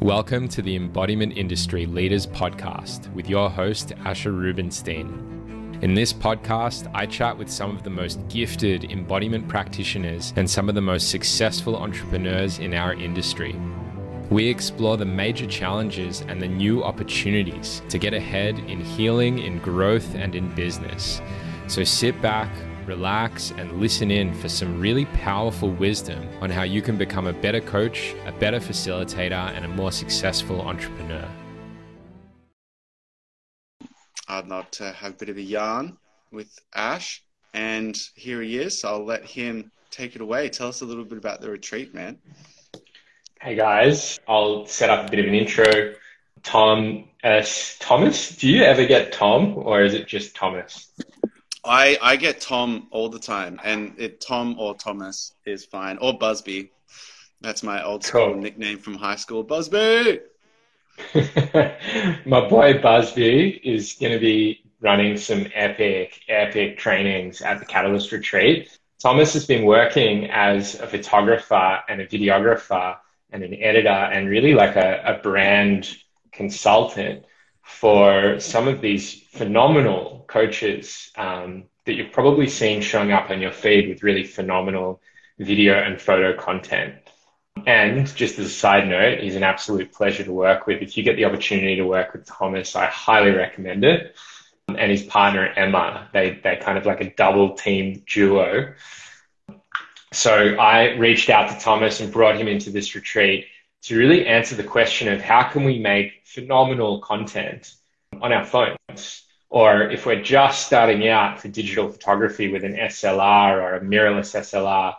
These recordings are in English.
Welcome to the Embodiment Industry Leaders Podcast with your host, Asher Rubenstein. In this podcast, I chat with some of the most gifted embodiment practitioners and some of the most successful entrepreneurs in our industry. We explore the major challenges and the new opportunities to get ahead in healing, in growth, and in business. So sit back, relax, and listen in for some really powerful wisdom on how you can become a better coach, a better facilitator, and a more successful entrepreneur. I'd love to have a bit of a yarn with Ash, and here he is. I'll let him take it away. Tell us a little bit about the retreat, man. Hey guys, I'll set up a bit of an intro. Tom, uh, Thomas, do you ever get Tom or is it just Thomas? I I get Tom all the time, and it Tom or Thomas is fine, or Busby. That's my old school cool. nickname from high school, Busby. my boy Busby is going to be running some epic, epic trainings at the Catalyst Retreat. Thomas has been working as a photographer and a videographer and an editor and really like a, a brand consultant for some of these phenomenal coaches um, that you've probably seen showing up on your feed with really phenomenal video and photo content. And just as a side note, he's an absolute pleasure to work with. If you get the opportunity to work with Thomas, I highly recommend it. And his partner Emma, they they kind of like a double team duo. So I reached out to Thomas and brought him into this retreat to really answer the question of how can we make phenomenal content on our phones? Or if we're just starting out for digital photography with an SLR or a mirrorless SLR,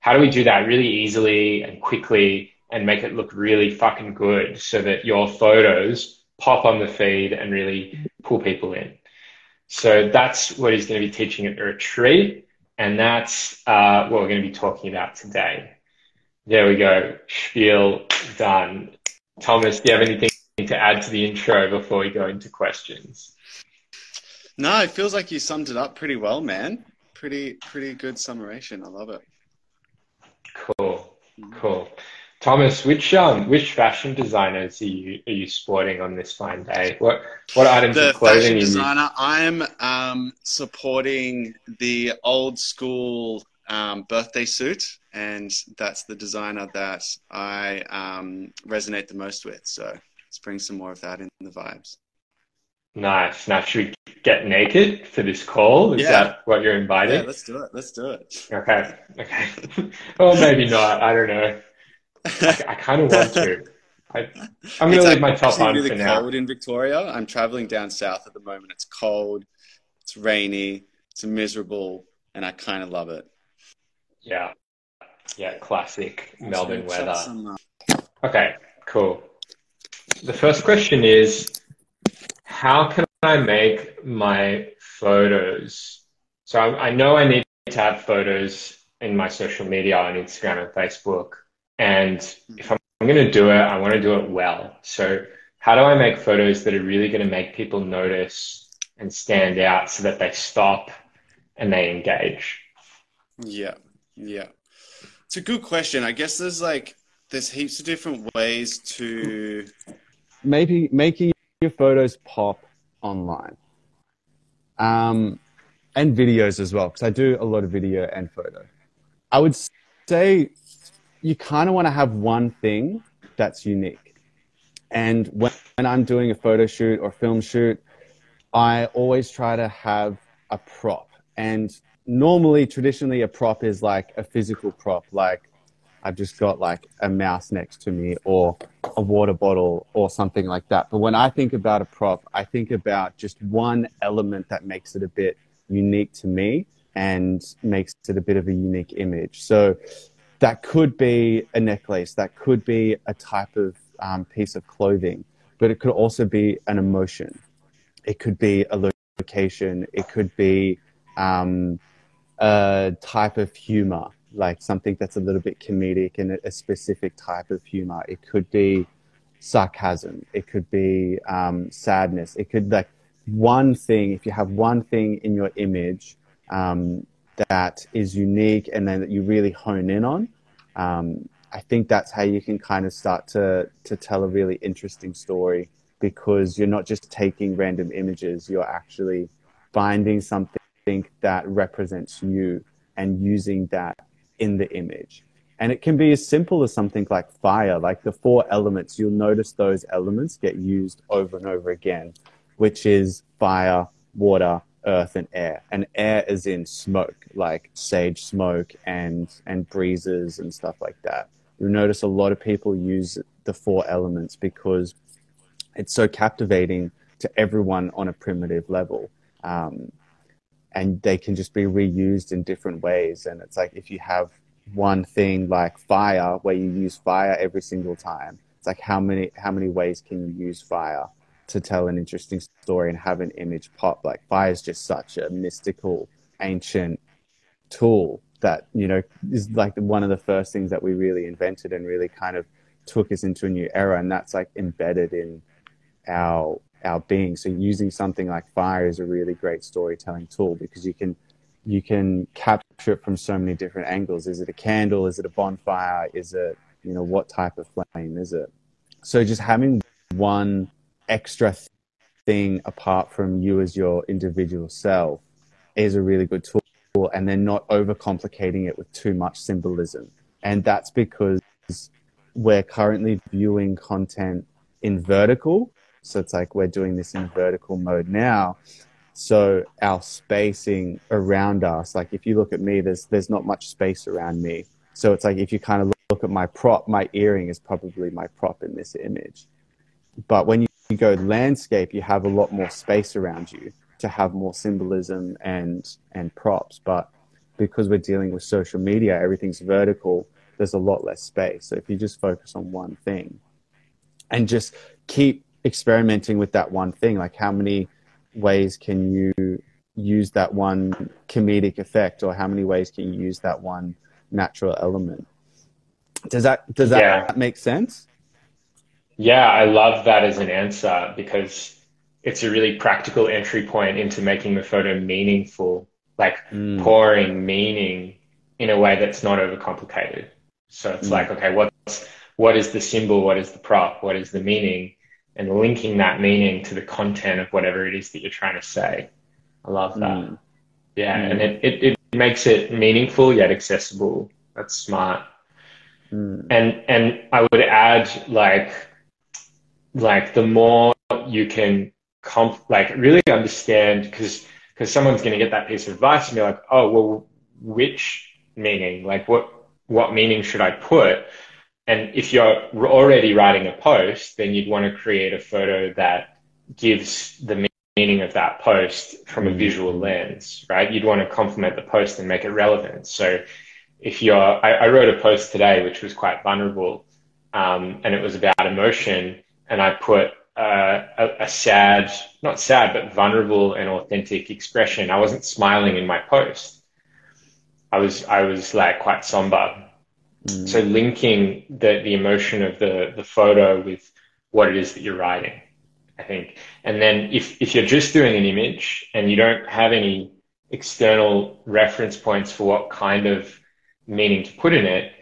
how do we do that really easily and quickly and make it look really fucking good so that your photos pop on the feed and really pull people in? So that's what he's going to be teaching at the retreat. And that's uh, what we're going to be talking about today. There we go. Spiel done. Thomas, do you have anything to add to the intro before we go into questions? No, it feels like you summed it up pretty well, man. Pretty, pretty good summation. I love it. Cool, cool. Thomas, which um, which fashion designers are you are you sporting on this fine day? What what items the of clothing? The fashion designer. I'm um, supporting the old school um, birthday suit, and that's the designer that I um, resonate the most with. So let's bring some more of that in the vibes. Nice. Now, should we get naked for this call? Is yeah. that what you're inviting? Yeah, let's do it. Let's do it. Okay. Okay. well, maybe not. I don't know. I, I kind of want to. I, am going to leave my top on really for now. cold in Victoria. I'm traveling down south at the moment. It's cold. It's rainy. It's miserable, and I kind of love it. Yeah. Yeah, classic Melbourne weather. Uh, okay, cool. The first question is how can I make my photos? So I, I know I need to have photos in my social media on Instagram and Facebook. And if I'm, I'm going to do it, I want to do it well. So how do I make photos that are really going to make people notice and stand out so that they stop and they engage? Yeah. Yeah. It's a good question. I guess there's like there's heaps of different ways to maybe making your photos pop online, um, and videos as well because I do a lot of video and photo. I would say you kind of want to have one thing that's unique, and when, when I'm doing a photo shoot or film shoot, I always try to have a prop and normally, traditionally, a prop is like a physical prop, like I've just got like a mouse next to me or a water bottle or something like that. But when I think about a prop, I think about just one element that makes it a bit unique to me and makes it a bit of a unique image. So that could be a necklace, that could be a type of um, piece of clothing, but it could also be an emotion. It could be a location. It could be um, a type of humor, like something that's a little bit comedic and a, specific type of humor. It could be sarcasm. It could be um, sadness. It could like one thing. If you have one thing in your image um, that is unique and then that you really hone in on, um, I think that's how you can kind of start to to tell a really interesting story because you're not just taking random images, you're actually finding something that represents you and using that in the image. And it can be as simple as something like fire, like the four elements. You'll notice those elements get used over and over again, which is fire, water, earth, and air. And air is in smoke, like sage smoke and, and breezes and stuff like that. You'll notice a lot of people use the four elements because it's so captivating to everyone on a primitive level. Um, and they can just be reused in different ways. And it's like if you have one thing like fire, where you use fire every single time, it's like how many how many ways can you use fire to tell an interesting story and have an image pop? Like fire is just such a mystical, ancient tool that you know is like one of the first things that we really invented and really kind of took us into a new era, and that's like embedded in our our being. So using something like fire is a really great storytelling tool because you can you can capture it from so many different angles. Is it a candle? Is it a bonfire? Is it you know what type of flame is it? So just having one extra thing apart from you as your individual self is a really good tool and then not overcomplicating it with too much symbolism. And that's because we're currently viewing content in vertical so it's like we're doing this in vertical mode now. So our spacing around us, like if you look at me, there's there's not much space around me. So it's like if you kind of look at my prop, my earring is probably my prop in this image. But when you go landscape, you have a lot more space around you to have more symbolism and and props. But because we're dealing with social media, everything's vertical. There's a lot less space. So if you just focus on one thing and just keep experimenting with that one thing like how many ways can you use that one comedic effect or how many ways can you use that one natural element does that does that yeah. make sense yeah i love that as an answer because it's a really practical entry point into making the photo meaningful like mm. pouring meaning in a way that's not overcomplicated so it's mm. like okay what's what is the symbol what is the prop what is the meaning and linking that meaning to the content of whatever it is that you're trying to say. I love that. Mm. Yeah, mm. and it, it, it makes it meaningful yet accessible. That's smart. Mm. And and I would add like like the more you can comp like really understand because because someone's going to get that piece of advice and be like, oh well, which meaning? Like what what meaning should I put? And if you're already writing a post, then you'd want to create a photo that gives the meaning of that post from a mm. visual lens, right? You'd want to complement the post and make it relevant. So if you're, I, I wrote a post today, which was quite vulnerable, um, and it was about emotion, and I put uh, a, a sad, not sad, but vulnerable and authentic expression. I wasn't smiling in my post. I was, I was like quite somber Mm. So linking the, the emotion of the, the photo with what it is that you're writing, I think. And then if, if you're just doing an image and you don't have any external reference points for what kind of meaning to put in it,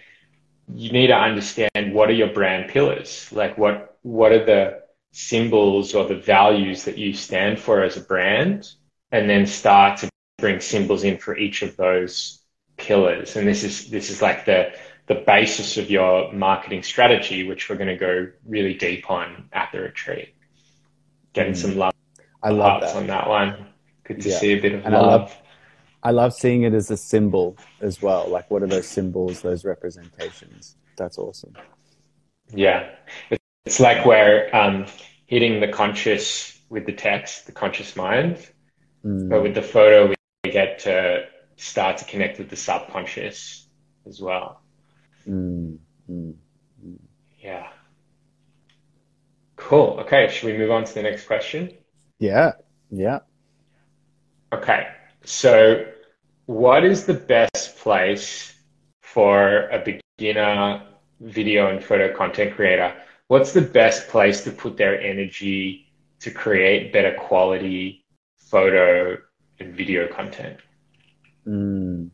you need to understand what are your brand pillars? Like what, what are the symbols or the values that you stand for as a brand? And then start to bring symbols in for each of those pillars. And this is, this is like the, the basis of your marketing strategy, which we're going to go really deep on at the retreat. Getting mm. some love. I love that. on that one. Good to yeah. see a bit of and love. I love. I love seeing it as a symbol as well. Like, what are those symbols, those representations? That's awesome. Yeah, it's like we're um, hitting the conscious with the text, the conscious mind, mm. but with the photo, we get to start to connect with the subconscious as well. Mm, mm, mm. Yeah. Cool. Okay. Should we move on to the next question? Yeah. Yeah. Okay. So, what is the best place for a beginner video and photo content creator? What's the best place to put their energy to create better quality photo and video content? Mm.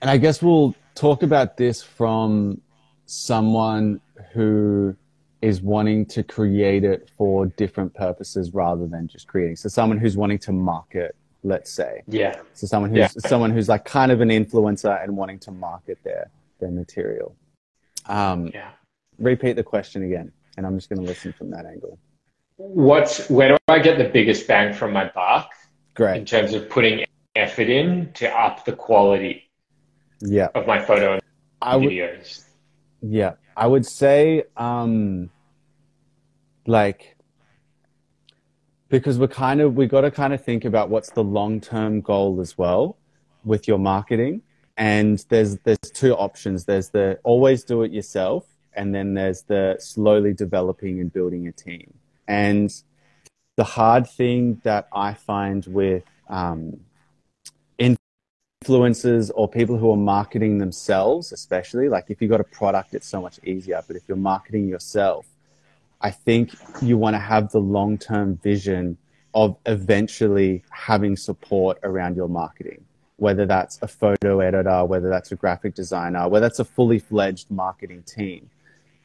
And I guess we'll talk about this from someone who is wanting to create it for different purposes rather than just creating. So someone who's wanting to market, let's say. Yeah. So someone who's Yeah. someone who's like kind of an influencer and wanting to market their their material. Um, Yeah. repeat the question again, and I'm just going to listen from that angle. What's where do I get the biggest bang from my buck Great. in terms of putting effort in to up the quality Yeah. of my photo and I would videos? Yeah, I would say, um, like, because we're kind of we got to kind of think about what's the long term goal as well with your marketing. And there's there's two options. There's the always do it yourself, and then there's the slowly developing and building a team. And the hard thing that I find with um, influencers or people who are marketing themselves, especially like if you've got a product, it's so much easier. But if you're marketing yourself, I think you want to have the long term vision of eventually having support around your marketing, whether that's a photo editor, whether that's a graphic designer, whether that's a fully fledged marketing team.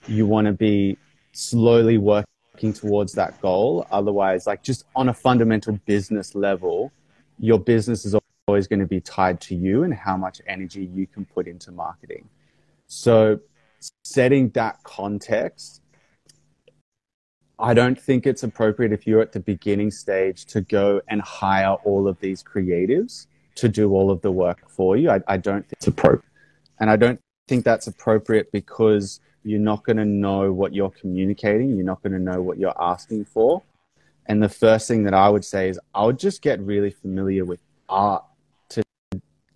You want to be slowly working towards that goal. Otherwise, like just on a fundamental business level, your business is always going to be tied to you and how much energy you can put into marketing. So, setting that context, I don't think it's appropriate if you're at the beginning stage to go and hire all of these creatives to do all of the work for you. I, I don't think it's appropriate. And I don't think that's appropriate because you're not going to know what you're communicating, you're not going to know what you're asking for. And the first thing that I would say is I would just get really familiar with art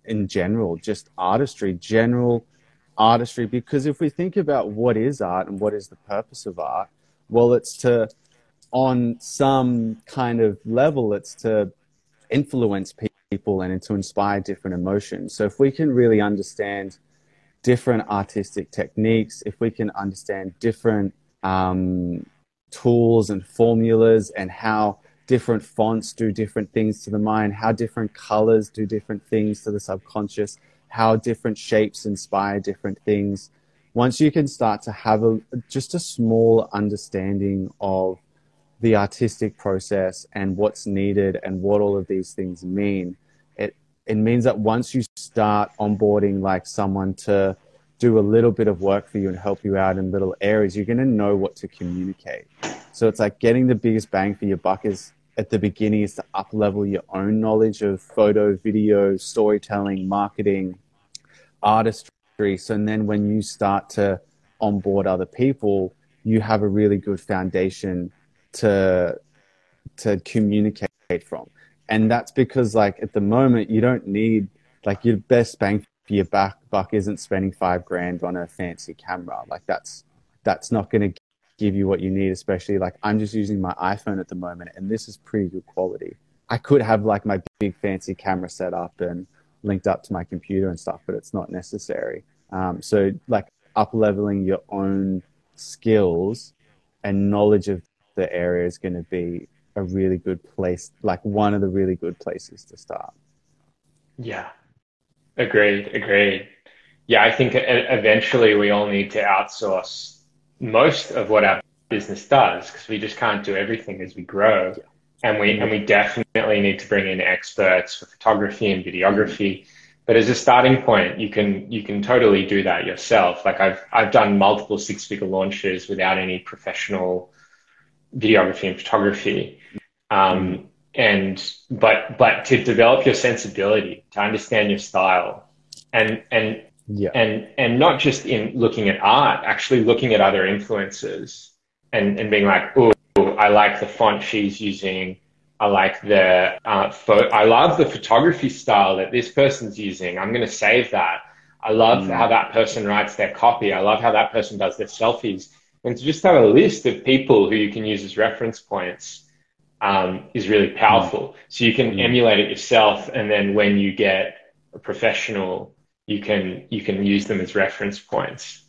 in general, just artistry, general artistry. Because if we think about what is art and what is the purpose of art, well, it's to, on some kind of level, it's to influence people and to inspire different emotions. So if we can really understand different artistic techniques, if we can understand different um, tools and formulas and how different fonts do different things to the mind, how different colors do different things to the subconscious, how different shapes inspire different things. Once you can start to have a just a small understanding of the artistic process and what's needed and what all of these things mean, it it means that once you start onboarding like someone to do a little bit of work for you and help you out in little areas, you're going to know what to communicate. So it's like getting the biggest bang for your buck is at the beginning is to up level your own knowledge of photo, video, storytelling, marketing, artistry. So and then when you start to onboard other people, you have a really good foundation to to communicate from. And that's because like at the moment you don't need like your best bang for your back buck isn't spending five grand on a fancy camera. Like that's that's not going to give you what you need. Especially like I'm just using my iPhone at the moment, and this is pretty good quality. I could have like my big fancy camera set up and linked up to my computer and stuff, but it's not necessary. Um, so like up leveling your own skills and knowledge of the area is going to be a really good place, like one of the really good places to start. Yeah. Agreed. Agreed. Yeah, I think eventually we all need to outsource most of what our business does because we just can't do everything as we grow. And we and we definitely need to bring in experts for photography and videography. But as a starting point, you can you can totally do that yourself. Like I've I've done multiple six figure launches without any professional videography and photography. Um, and but but to develop your sensibility, to understand your style, and and Yeah. and and not just in looking at art, actually looking at other influences and and being like, oh, I like the font she's using. I like the uh, pho- I love the photography style that this person's using. I'm going to save that. I love how that person writes their copy. I love how that person does their selfies. And to just have a list of people who you can use as reference points um, is really powerful. So you can emulate it yourself, and then when you get a professional, you can you can use them as reference points.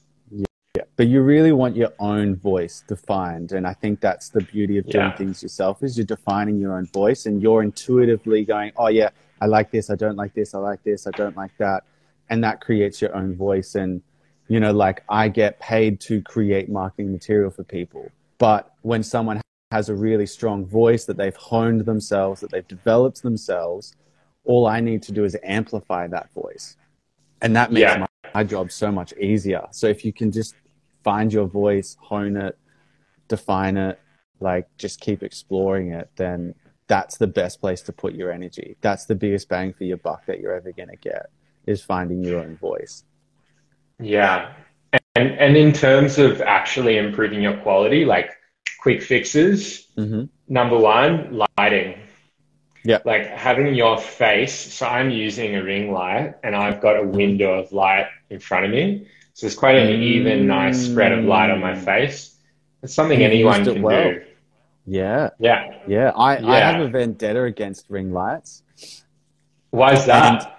Yeah, but you really want your own voice defined, and I think that's the beauty of doing Yeah. things yourself is you're defining your own voice, and you're intuitively going, "Oh yeah, I like this, I don't like this, I like this, I don't like that." and that creates your own voice and you know like i get paid to create marketing material for people but when someone has a really strong voice that they've honed themselves that they've developed themselves all i need to do is amplify that voice and that makes yeah. my, my job so much easier so if you can just find your voice hone it define it like just keep exploring it then that's the best place to put your energy that's the biggest bang for your buck that you're ever going to get is finding your own voice. Yeah. And, and in terms of actually improving your quality, like quick fixes, mm-hmm. number one, lighting. Yeah. Like having your face. So I'm using a ring light and I've got a window of light in front of me. So it's quite an mm. even, nice spread of light on my face. It's something you anyone can well. do. Yeah. Yeah. Yeah. I, yeah. I have a vendetta against ring lights. Why is that? And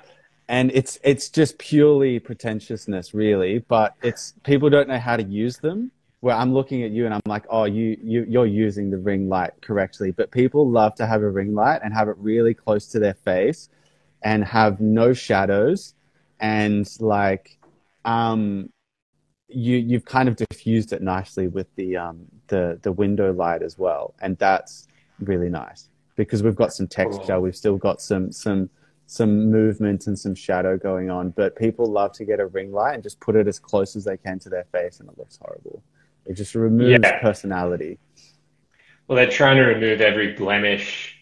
and it's it's just purely pretentiousness really but it's people don't know how to use them where i'm looking at you and i'm like oh you, you you're using the ring light correctly. But people love to have a ring light and have it really close to their face and have no shadows. And like um you you've kind of diffused it nicely with the um the the window light as well. And that's really nice because we've got some texture. We've still got some some some movement and some shadow going on, but people love to get a ring light and just put it as close as they can to their face, and it looks horrible. It just removes yeah. personality. Well, they're trying to remove every blemish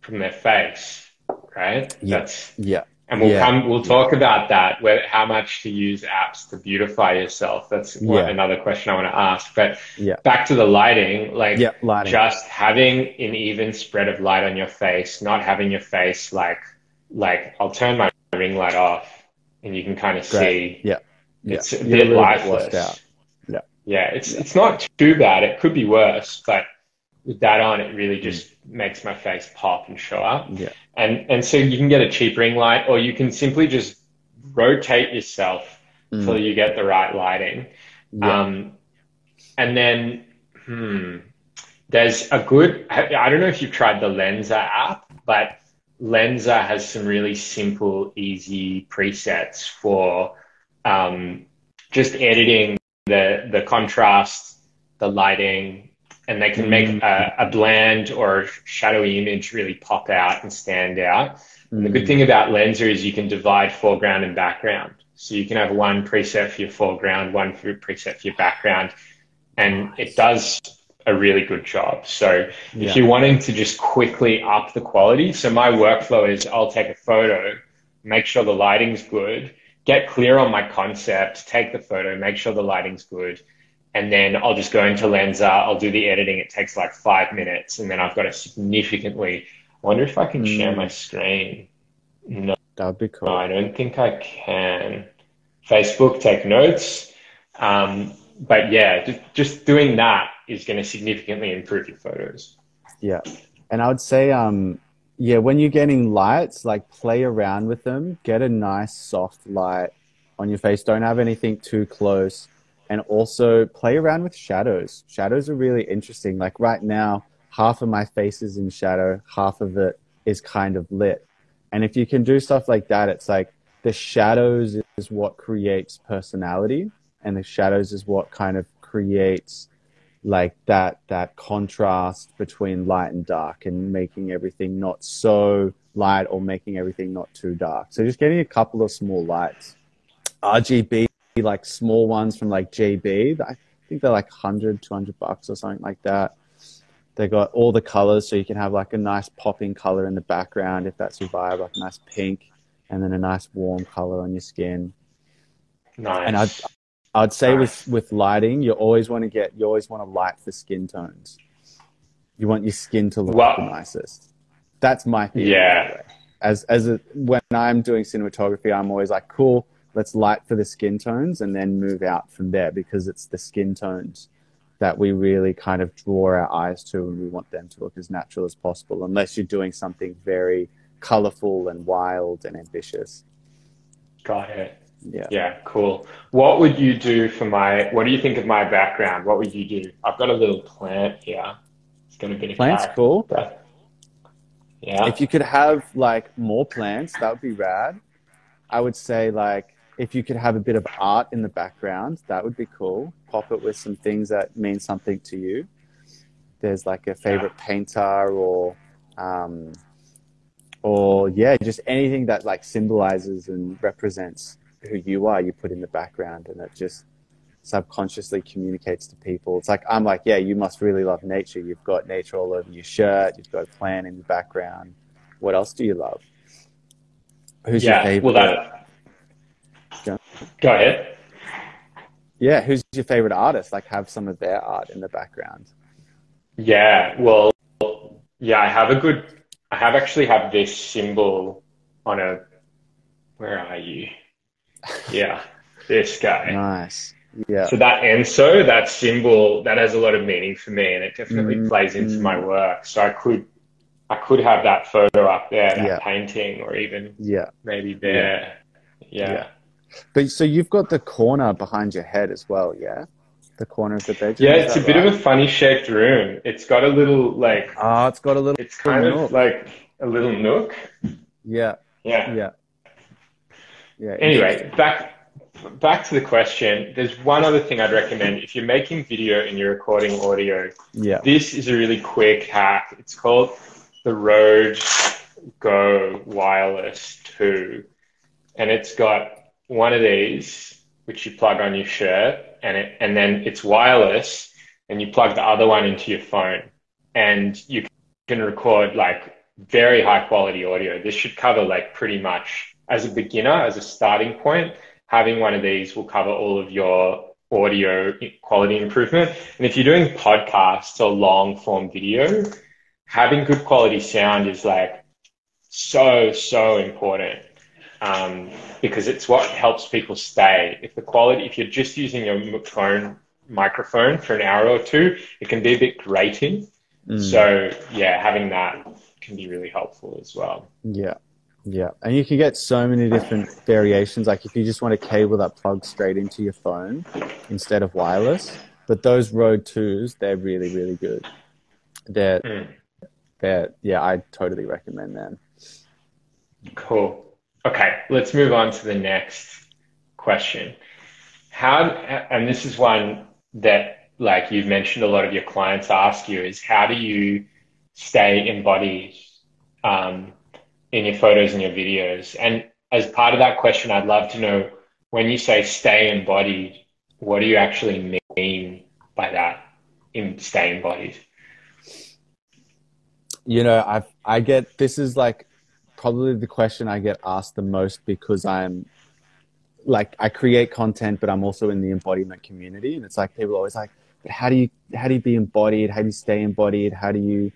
from their face, right? Yeah. That's yeah. And we'll yeah. come. We'll talk about that. Where how much to use apps to beautify yourself. That's yeah. another question I want to ask. But yeah. back to the lighting. Like yeah, lighting. just having an even spread of light on your face, not having your face like like I'll turn my ring light off and you can kind of Great. see yeah. it's yeah. a bit lifeless. Yeah. It's it's not too bad. It could be worse, but with that on it really just mm. makes my face pop and show up. Yeah. And and so you can get a cheap ring light or you can simply just rotate yourself mm. until you get the right lighting. Yeah. Um and then hmm there's a good I don't know if you've tried the Lensa app, but Lensa has some really simple, easy presets for um, just editing the the contrast, the lighting, and they can make mm. a, a, bland or shadowy image really pop out and stand out. And the good mm. thing about Lensa is you can divide foreground and background. So you can have one preset for your foreground, one for preset for your background, and it does a really good job. So yeah. if you're wanting to just quickly up the quality, so my workflow is I'll take a photo, make sure the lighting's good, get clear on my concept, take the photo, make sure the lighting's good, and then I'll just go into Lensa, I'll do the editing. It takes like five minutes, and then I've got a significantly. I wonder if I can mm. share my screen. No, that'd be cool. No, I don't think I can. Facebook, take notes. Um, but yeah, just, just doing that is going to significantly improve your photos. Yeah. And I would say, um, yeah, when you're getting lights, like play around with them, get a nice soft light on your face. Don't have anything too close. And also play around with shadows. Shadows are really interesting. Like right now, half of my face is in shadow, half of it is kind of lit. And if you can do stuff like that, it's like the shadows is what creates personality and the shadows is what kind of creates like that that contrast between light and dark and making everything not so light or making everything not too dark. So just getting a couple of small lights. Rgb like small ones from like gb i think they're like 100 200 bucks or something like that. They got all the colors so you can have like a nice popping color in the background if that's your vibe like a nice pink and then a nice warm color on your skin. Nice. And i I'd say with, with lighting, you always want to get, you always want to light for skin tones. You want your skin to look well, the nicest. That's my thing. Yeah. As, as a, when I'm doing cinematography, I'm always like, cool, let's light for the skin tones and then move out from there because it's the skin tones that we really kind of draw our eyes to and we want them to look as natural as possible, unless you're doing something very colorful and wild and ambitious. Got it. Yeah. Yeah, cool. What would you do for my, what do you think of my background? What would you do? I've got a little plant here. It's going to be a Plant's cool. Yeah. If you could have like more plants, that would be rad. I would say like if you could have a bit of art in the background, that would be cool. Pop it with some things that mean something to you. There's like a favorite painter or, um, or yeah, just anything that like symbolizes and represents who you are. You put in the background, and it just subconsciously communicates to people. It's like I'm like, yeah, you must really love nature. You've got nature all over your shirt. You've got a plant in the background. What else do you love? Who's yeah, your favorite? Well, that... Go. Go ahead. Yeah, who's your favorite artist? Like, have some of their art in the background. Yeah, well, yeah, I have a good. I have actually have this symbol on a. Where are you? Yeah, this guy. Nice. Yeah. So that Enso, that symbol, that has a lot of meaning for me, and it definitely mm-hmm. plays into my work. So I could, I could have that photo up there, that yeah. painting, or even yeah, maybe there. Yeah. yeah. But so you've got the corner behind your head as well, yeah? The corner of the bedroom. Yeah, it's a bit right? of a funny shaped room. It's got a little like. Ah, oh, it's got a little. It's kind nook. of like a little nook. Yeah. Yeah. Yeah. Yeah. Anyway, back back to the question, there's one other thing I'd recommend. If you're making video and you're recording audio, yeah. this is a really quick hack. It's called the Rode Go Wireless 2. And it's got one of these, which you plug on your shirt, and, it, and then it's wireless, and you plug the other one into your phone. And you can record like very high quality audio. This should cover like pretty much as a beginner, as a starting point having one of these will cover all of your audio quality improvement. And if you're doing podcasts or long form video, having good quality sound is like so, so important. Um, because it's what helps people stay. If the quality, if you're just using your phone microphone for an hour or two, it can be a bit grating. Mm. So yeah, having that can be really helpful as well. Yeah. Yeah, and you can get so many different variations. Like if you just want a cable that plugs straight into your phone instead of wireless, but those Rode twos, they're really really good. They're mm. they're yeah, I totally recommend them. Cool. Okay, let's move on to the next question. How and this is one that like you've mentioned a lot of your clients ask you is how do you stay embodied um, in your photos and your videos. And as part of that question, I'd love to know when you say stay embodied, what do you actually mean by that in stay embodied? You know, I I get this is like probably the question I get asked the most because I'm like I create content, but I'm also in the embodiment community, and it's like people always like, but how do you how do you be embodied? How do you stay embodied? How do you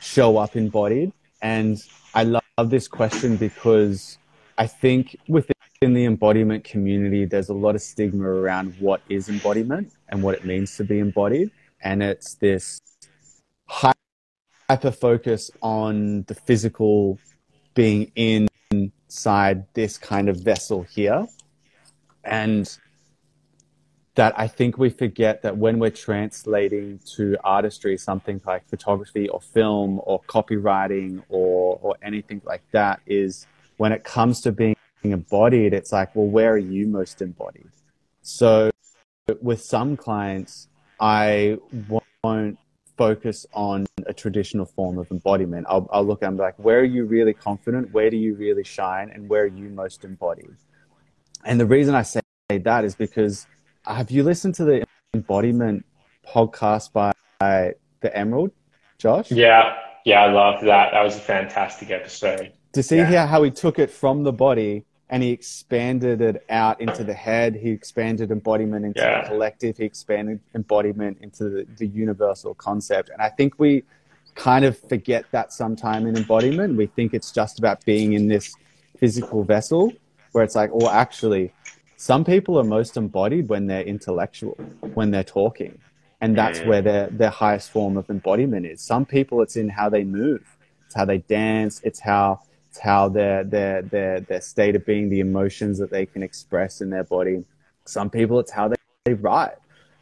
show up embodied? And I love love this question because I think within the embodiment community, there's a lot of stigma around what is embodiment and what it means to be embodied. And it's this hyper focus on the physical being inside this kind of vessel here. And that I think we forget that when we're translating to artistry, something like photography or film or copywriting or, or anything like that, is when it comes to being embodied, it's like, well, where are you most embodied? So with some clients, I won't focus on a traditional form of embodiment. I'll, I'll look and be like, where are you really confident? Where do you really shine? And where are you most embodied? And the reason I say that is because have you listened to the embodiment podcast by the Emerald, Josh? Yeah, yeah, I love that. That was a fantastic episode. To see yeah. how he took it from the body and he expanded it out into the head. He expanded embodiment into yeah. the collective. He expanded embodiment into the, the universal concept. And I think we kind of forget that sometime in embodiment. We think it's just about being in this physical vessel, where it's like, well, actually, some people are most embodied when they're intellectual, when they're talking. And that's where their, their highest form of embodiment is. Some people, it's in how they move. It's how they dance. It's how, it's how their, their, their, their state of being, the emotions that they can express in their body. Some people, it's how they, they write.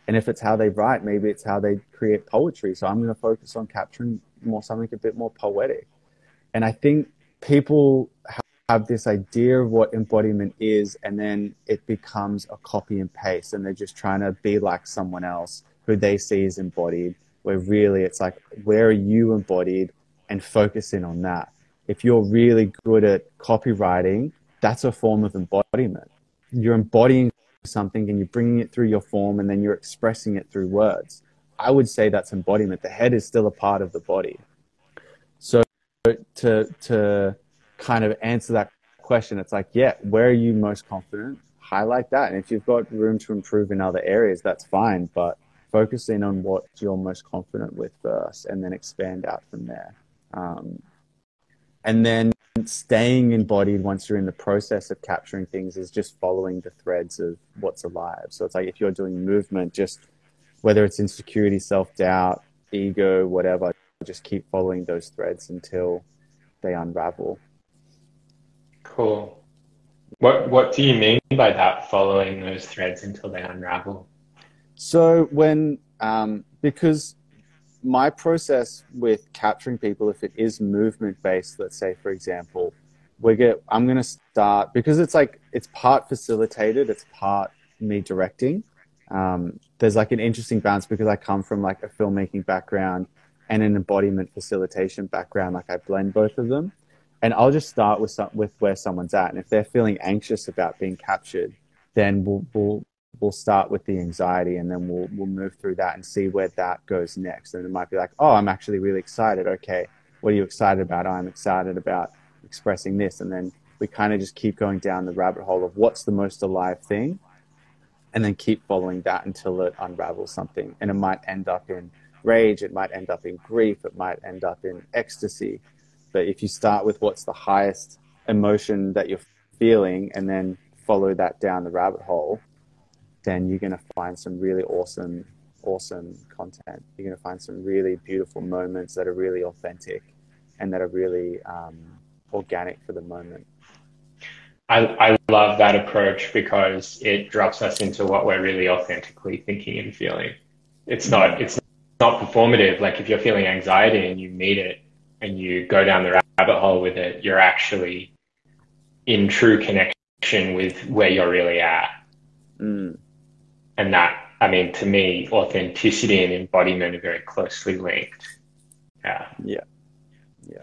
And if it's how they write, maybe it's how they create poetry. So I'm going to focus on capturing more something a bit more poetic. And I think people have this idea of what embodiment is, and then it becomes a copy and paste, and they're just trying to be like someone else who they see is embodied. Where really it's like, where are you embodied, and focusing on that. If you're really good at copywriting, that's a form of embodiment. You're embodying something and you're bringing it through your form, and then you're expressing it through words. I would say that's embodiment. The head is still a part of the body. So to to kind of answer that question, it's like, yeah, where are you most confident? Highlight that. And if you've got room to improve in other areas, that's fine. But focus in on what you're most confident with first and then expand out from there. Um, and then staying embodied once you're in the process of capturing things is just following the threads of what's alive. So it's like if you're doing movement, just whether it's insecurity, self doubt, ego, whatever, just keep following those threads until they unravel. Cool. What What do you mean by that? Following those threads until they unravel. So when um, because my process with capturing people, if it is movement based, let's say for example, we get I'm going to start because it's like it's part facilitated, it's part me directing. Um, there's like an interesting balance because I come from like a filmmaking background and an embodiment facilitation background. Like I blend both of them and I'll just start with some, with where someone's at. And if they're feeling anxious about being captured, then we'll we'll we'll start with the anxiety, and then we'll we'll move through that and see where that goes next. And it might be like, oh, I'm actually really excited. Okay, what are you excited about? Oh, I'm excited about expressing this, and then we kind of just keep going down the rabbit hole of what's the most alive thing, and then keep following that until it unravels something. And it might end up in rage, it might end up in grief, it might end up in ecstasy, but if you start with what's the highest emotion that you're feeling and then follow that down the rabbit hole, then you're going to find some really awesome, awesome content. You're going to find some really beautiful moments that are really authentic and that are really um, organic for the moment. I, I love that approach because it drops us into what we're really authentically thinking and feeling. It's not it's not performative. Like if you're feeling anxiety and you meet it, and you go down the rabbit hole with it, you're actually in true connection with where you're really at. Mm. And that, I mean, to me, authenticity and embodiment are very closely linked. Yeah. Yeah. Yeah.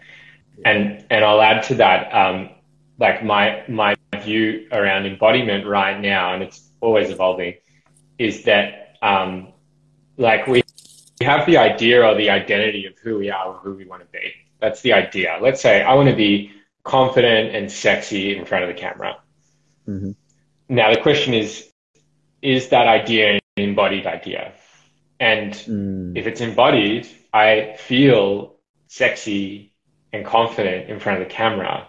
And and I'll add to that, um, like my my view around embodiment right now, and it's always evolving, is that um, like we have the idea or the identity of who we are or who we want to be. That's the idea. Let's say I want to be confident and sexy in front of the camera. Mm-hmm. Now the question is, is that idea an embodied idea? And mm. if it's embodied, I feel sexy and confident in front of the camera.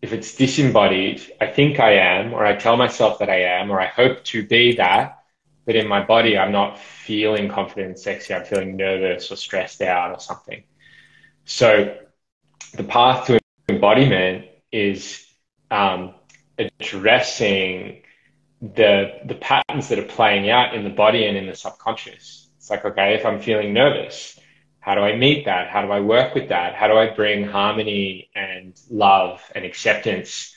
If it's disembodied, I think I am, or I tell myself that I am, or I hope to be that, but in my body, I'm not feeling confident and sexy. I'm feeling nervous or stressed out or something. So the path to embodiment is um, addressing the the patterns that are playing out in the body and in the subconscious. It's like, okay, if I'm feeling nervous, how do I meet that? How do I work with that? How do I bring harmony and love and acceptance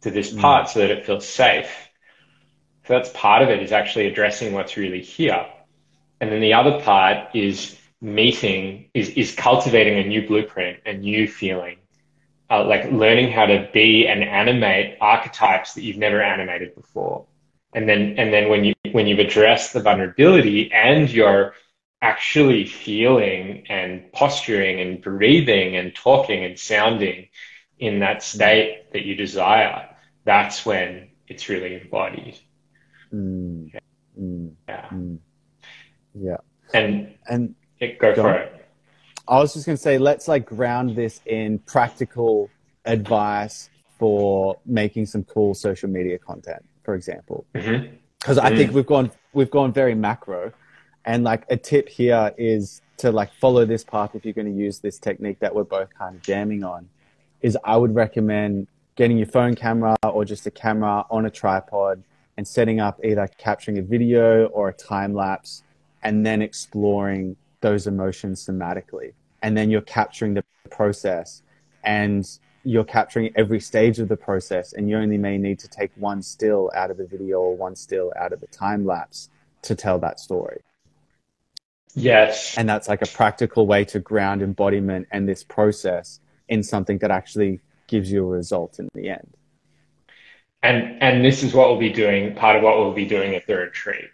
to this mm. part so that it feels safe? So that's part of it is actually addressing what's really here. And then the other part is meeting is, is cultivating a new blueprint, a new feeling, uh, like learning how to be and animate archetypes that you've never animated before. And then, and then when you, when you've addressed the vulnerability and you're actually feeling and posturing and breathing and talking and sounding in that state that you desire, that's when it's really embodied. Mm. Yeah. Mm. Yeah. Mm. Yeah. And, and go for it. I was just going to say, let's like ground this in practical advice for making some cool social media content, for example. Because mm-hmm. I mm think we've gone we've gone very macro, and like a tip here is to like follow this path if you're going to use this technique that we're both kind of jamming on. Is I would recommend getting your phone camera or just a camera on a tripod and setting up either capturing a video or a time lapse, and then exploring those emotions somatically. And then you're capturing the process. And you're capturing every stage of the process and you only may need to take one still out of the video or one still out of the time lapse to tell that story. Yes. And that's like a practical way to ground embodiment and this process in something that actually gives you a result in the end. And and this is what we'll be doing, part of what we'll be doing at the retreat.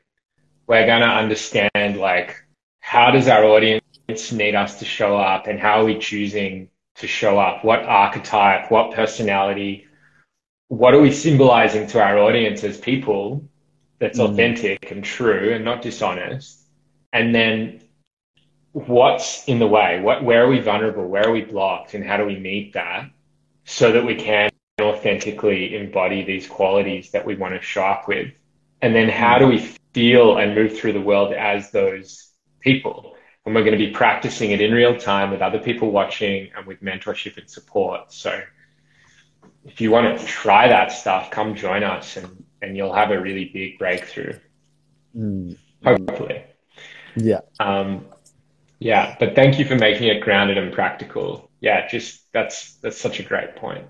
We're gonna understand like how does our audience need us to show up and how are we choosing to show up? What archetype, what personality, what are we symbolizing to our audience as people that's mm. authentic and true and not dishonest? And then what's in the way? What, where are we vulnerable? Where are we blocked? And how do we meet that so that we can authentically embody these qualities that we want to show up with? And then how do we feel and move through the world as those people? And we're going to be practicing it in real time with other people watching and with mentorship and support. So if you want to try that stuff, come join us and, and you'll have a really big breakthrough. Mm. Hopefully. Yeah. Um, yeah, but thank you for making it grounded and practical. Yeah, just that's that's such a great point.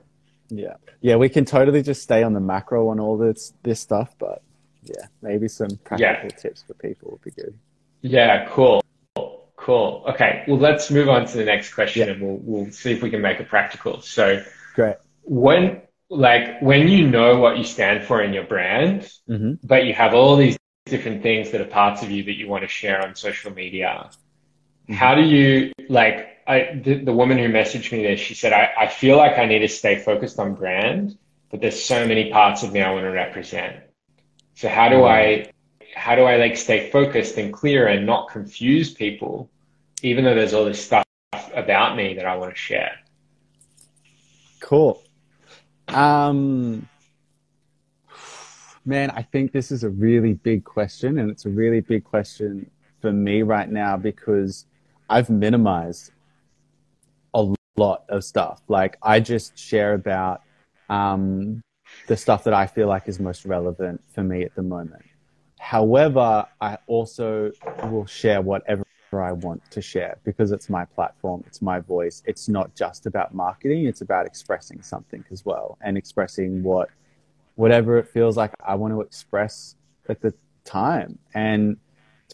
Yeah. Yeah, we can totally just stay on the macro on all this this stuff, but yeah, maybe some practical yeah. tips for people would be good. Yeah, cool. Cool. Okay. Well, let's move on to the next question yeah. and we'll, we'll see if we can make it practical. So great. When, like, when you know what you stand for in your brand, mm-hmm. but you have all these different things that are parts of you that you want to share on social media, mm-hmm. how do you, like, I, the, the woman who messaged me this, she said, I, I feel like I need to stay focused on brand, but there's so many parts of me I want to represent. So how do mm-hmm. I how do I like stay focused and clear and not confuse people, even though there's all this stuff about me that I want to share? Cool. Um, man, I think this is a really big question, and it's a really big question for me right now because I've minimized a lot of stuff. Like, I just share about um, the stuff that I feel like is most relevant for me at the moment. However, I also will share whatever I want to share because it's my platform, it's my voice. It's not just about marketing, it's about expressing something as well and expressing what whatever it feels like I want to express at the time. And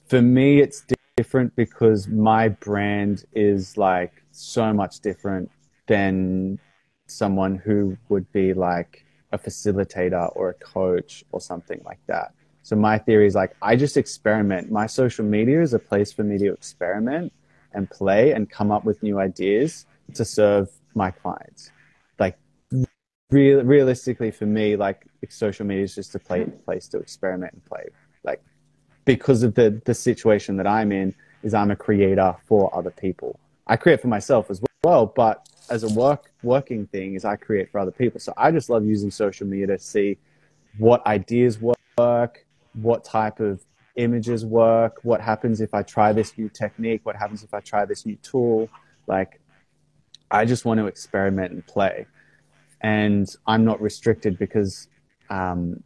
for me it's different because my brand is like so much different than someone who would be like a facilitator or a coach or something like that. So my theory is like I just experiment. My social media is a place for me to experiment and play and come up with new ideas to serve my clients. Like real, realistically for me, like social media is just a play, place to experiment and play. Like because of the the situation that I'm in is I'm a creator for other people. I create for myself as well, but as a work working thing is I create for other people. So I just love using social media to see what ideas work, what type of images work, what happens if I try this new technique, what happens if I try this new tool. Like, I just want to experiment and play. And I'm not restricted because um,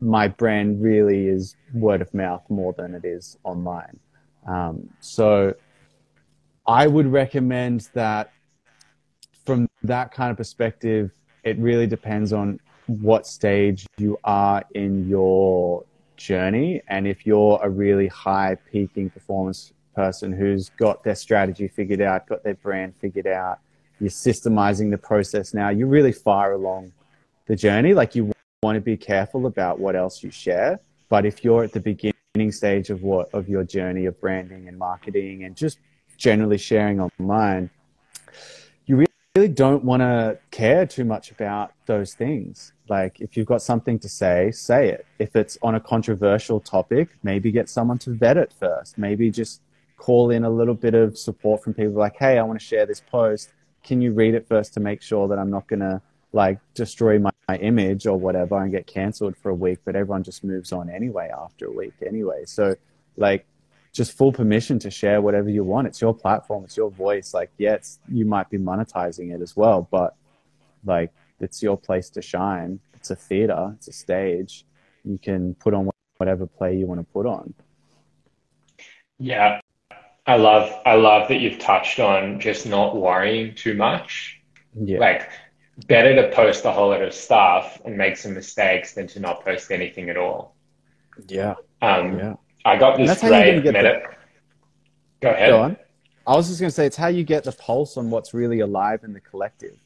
my brand really is word of mouth more than it is online. Um, so I would recommend that from that kind of perspective, it really depends on what stage you are in your journey. And if you're a really high peaking performance person who's got their strategy figured out, got their brand figured out, you're systemizing the process now, you're really far along the journey. Like you want to be careful about what else you share. But if you're at the beginning stage of what of your journey of branding and marketing and just generally sharing online, really don't want to care too much about those things. Like, if you've got something to say, say it. If it's on a controversial topic, maybe get someone to vet it first. Maybe just call in a little bit of support from people like, hey, I want to share this post. Can you read it first to make sure that I'm not going to like destroy my, my image or whatever and get canceled for a week? But everyone just moves on anyway after a week anyway. So, like, just full permission to share whatever you want. It's your platform, it's your voice. Like, yes, you might be monetizing it as well, but like, it's your place to shine. It's a theater, it's a stage. You can put on whatever play you want to put on. Yeah, I love I love that you've touched on just not worrying too much. Yeah. Like better to post a whole lot of stuff and make some mistakes than to not post anything at all. Yeah. Um, Yeah. I got this that's how you're great meta. Go ahead. Go on. I was just going to say, it's how you get the pulse on what's really alive in the collective.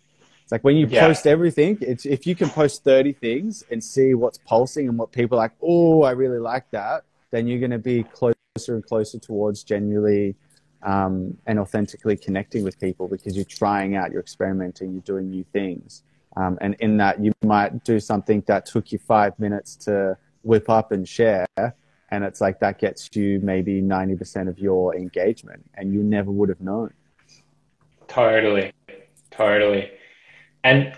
It's like when you Yeah. post everything, it's, if you can post 30 things and see what's pulsing and what people are like, oh, I really like that, then you're going to be closer and closer towards genuinely um, and authentically connecting with people because you're trying out, you're experimenting, you're doing new things. Um, and in that, you might do something that took you five minutes to whip up and share. And it's like that gets you maybe 90% of your engagement, and you never would have known. Totally, totally. And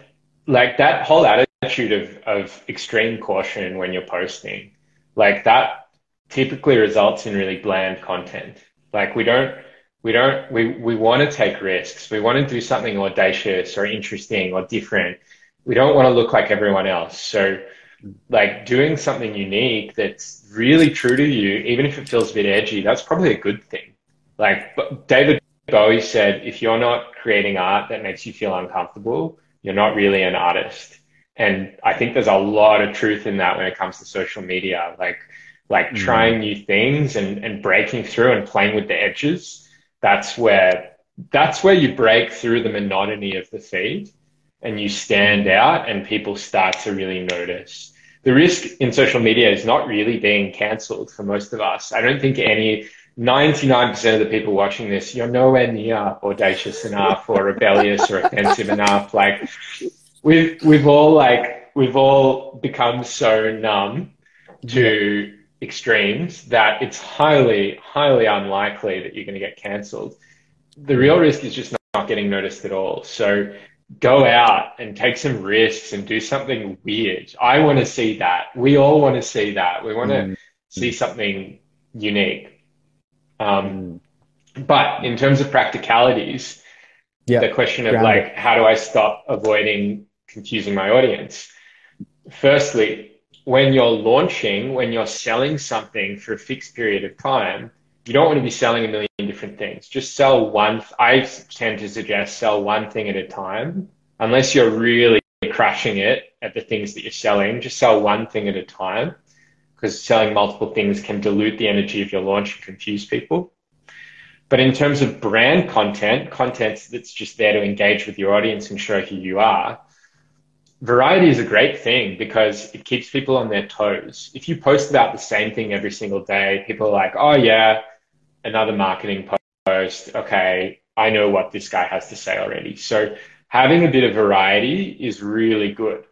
like that whole attitude of, of extreme caution when you're posting, like that typically results in really bland content. Like we don't, we don't, we, we want to take risks. We want to do something audacious or interesting or different. We don't want to look like everyone else. So like doing something unique that's really true to you, even if it feels a bit edgy, that's probably a good thing. Like David Bowie said, if you're not creating art that makes you feel uncomfortable, you're not really an artist. And I think there's a lot of truth in that when it comes to social media, like like Mm. trying new things and, and breaking through and playing with the edges. That's where that's where you break through the monotony of the feed and you stand out and people start to really notice. The risk in social media is not really being cancelled for most of us. I don't think any 99% of the people watching this, you're nowhere near audacious enough or rebellious or offensive enough. Like we've, we've all like, we've all become so numb to extremes that it's highly, highly unlikely that you're going to get cancelled. The real risk is just not getting noticed at all. So go out and take some risks and do something weird. I want to see that. We all want to see that. We want to Mm. see something unique. Um, Mm. but in terms of practicalities, Yeah. the question of like, how do I stop avoiding confusing my audience? Firstly, when you're launching, when you're selling something for a fixed period of time, you don't want to be selling a million different things. Just sell one. I tend to suggest sell one thing at a time, unless you're really crushing it at the things that you're selling. Just sell one thing at a time, because selling multiple things can dilute the energy of your launch and confuse people. But in terms of brand content, content that's just there to engage with your audience and show who you are, variety is a great thing because it keeps people on their toes. If you post about the same thing every single day, people are like, oh, yeah, another marketing post. Okay, I know what this guy has to say already. So having a bit of variety is really good.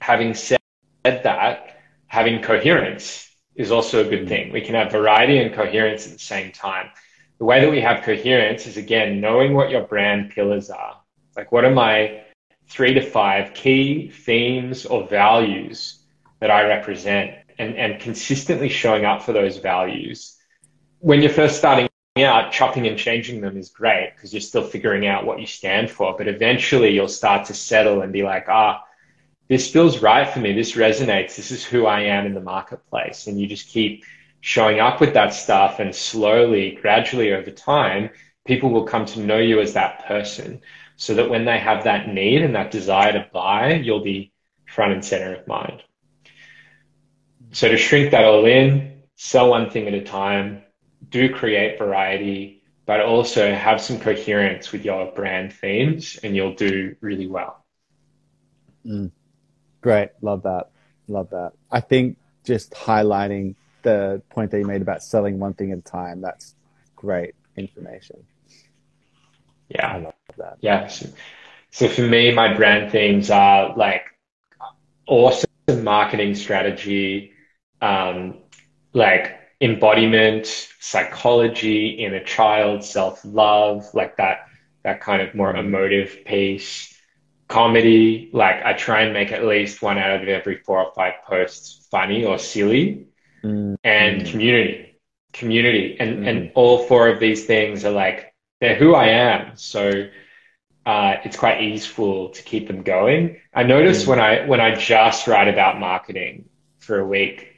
Having said that, having coherence is also a good mm. thing. We can have variety and coherence at the same time. The way that we have coherence is again knowing what your brand pillars are. Like, what are my three to five key themes or values that I represent, and, and consistently showing up for those values. When you're first starting out, chopping and changing them is great because you're still figuring out what you stand for. But eventually, you'll start to settle and be like, ah, this feels right for me. This resonates. This is who I am in the marketplace. And you just keep showing up with that stuff and slowly, gradually over time, people will come to know you as that person so that when they have that need and that desire to buy, you'll be front and center of mind. So to shrink that all in, sell one thing at a time, do create variety, but also have some coherence with your brand themes and you'll do really well. Great. Love that. Love that. I think just highlighting the point that you made about selling one thing at a time, that's great information. Yeah, I love that. Yeah. So, so for me, my brand themes are like awesome marketing strategy, um, like embodiment, psychology, inner child, self-love, like that, that kind of more emotive piece. Comedy, like I try and make at least one out of every four or five posts funny or silly. Mm, And Mm. community, community. And, Mm. and all four of these things are like, they're who I am. So, uh, it's quite easeful to keep them going. I notice Mm. when I when I just write about marketing for a week,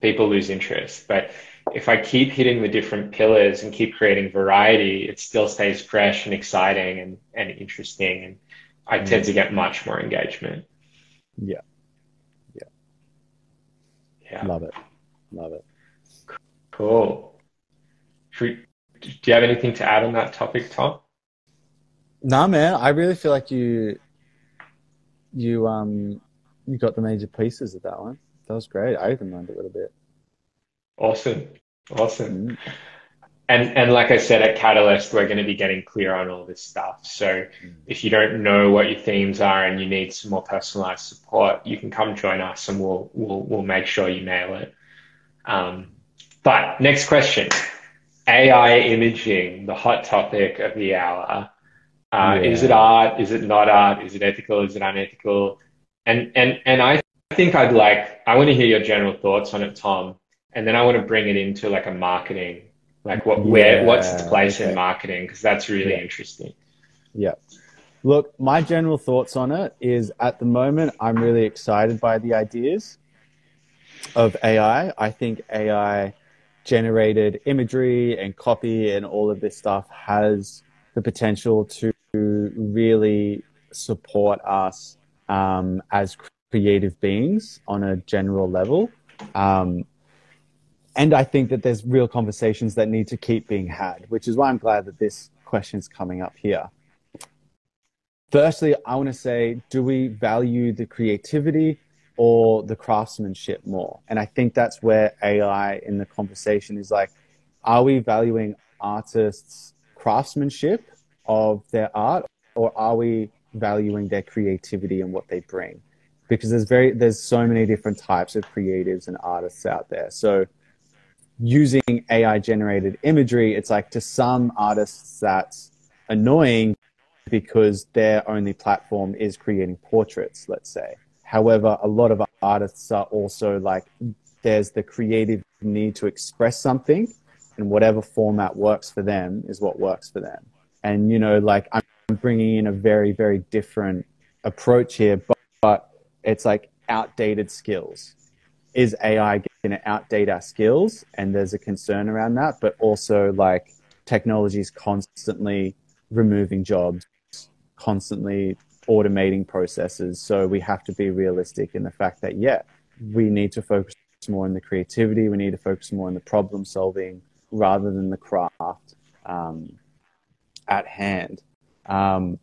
people lose interest. But if I keep hitting the different pillars and keep creating variety, it still stays fresh and exciting and, and interesting. And I tend to get much more engagement. Yeah. Yeah. Yeah. Love it. Love it. Cool. We, do you have anything to add on that topic, Tom? Nah, man. I really feel like you, you um, you got the major pieces of that one. That was great. I even learned a little bit. Awesome. Awesome. Mm. And and like I said at Catalyst, we're going to be getting clear on all this stuff. So if you don't know what your themes are and you need some more personalized support, you can come join us and we'll we'll we'll make sure you nail it. Um, but next question. AI imaging, the hot topic of the hour. Uh, Yeah. Is it art? Is it not art? Is it ethical? Is it unethical? And and and I think I'd like I want to hear your general thoughts on it, Tom, and then I want to bring it into like a marketing, like what where what's its place okay. in marketing because that's really Yeah. interesting. Yeah. Look, my general thoughts on it is at the moment, I'm really excited by the ideas of AI. I think AI generated imagery and copy and all of this stuff has the potential to really support us um, as creative beings on a general level. Um, and I think that there's real conversations that need to keep being had, which is why I'm glad that this question's coming up here. Firstly, I want to say, do we value the creativity or the craftsmanship more? And I think that's where AI in the conversation is like, are we valuing artists' craftsmanship of their art or are we valuing their creativity and what they bring? Because there's very there's so many different types of creatives and artists out there. So using AI generated imagery, it's like to some artists that's annoying because their only platform is creating portraits, let's say. However, a lot of artists are also like, there's the creative need to express something, and whatever format works for them is what works for them. And, you know, like I'm bringing in a very, very different approach here, but, but it's like outdated skills. Is AI going to outdate our skills? And there's a concern around that, but also like technology is constantly removing jobs, constantly automating processes. So we have to be realistic in the fact that, yeah, we need to focus more on the creativity, we need to focus more on the problem solving rather than the craft um, at hand. Um,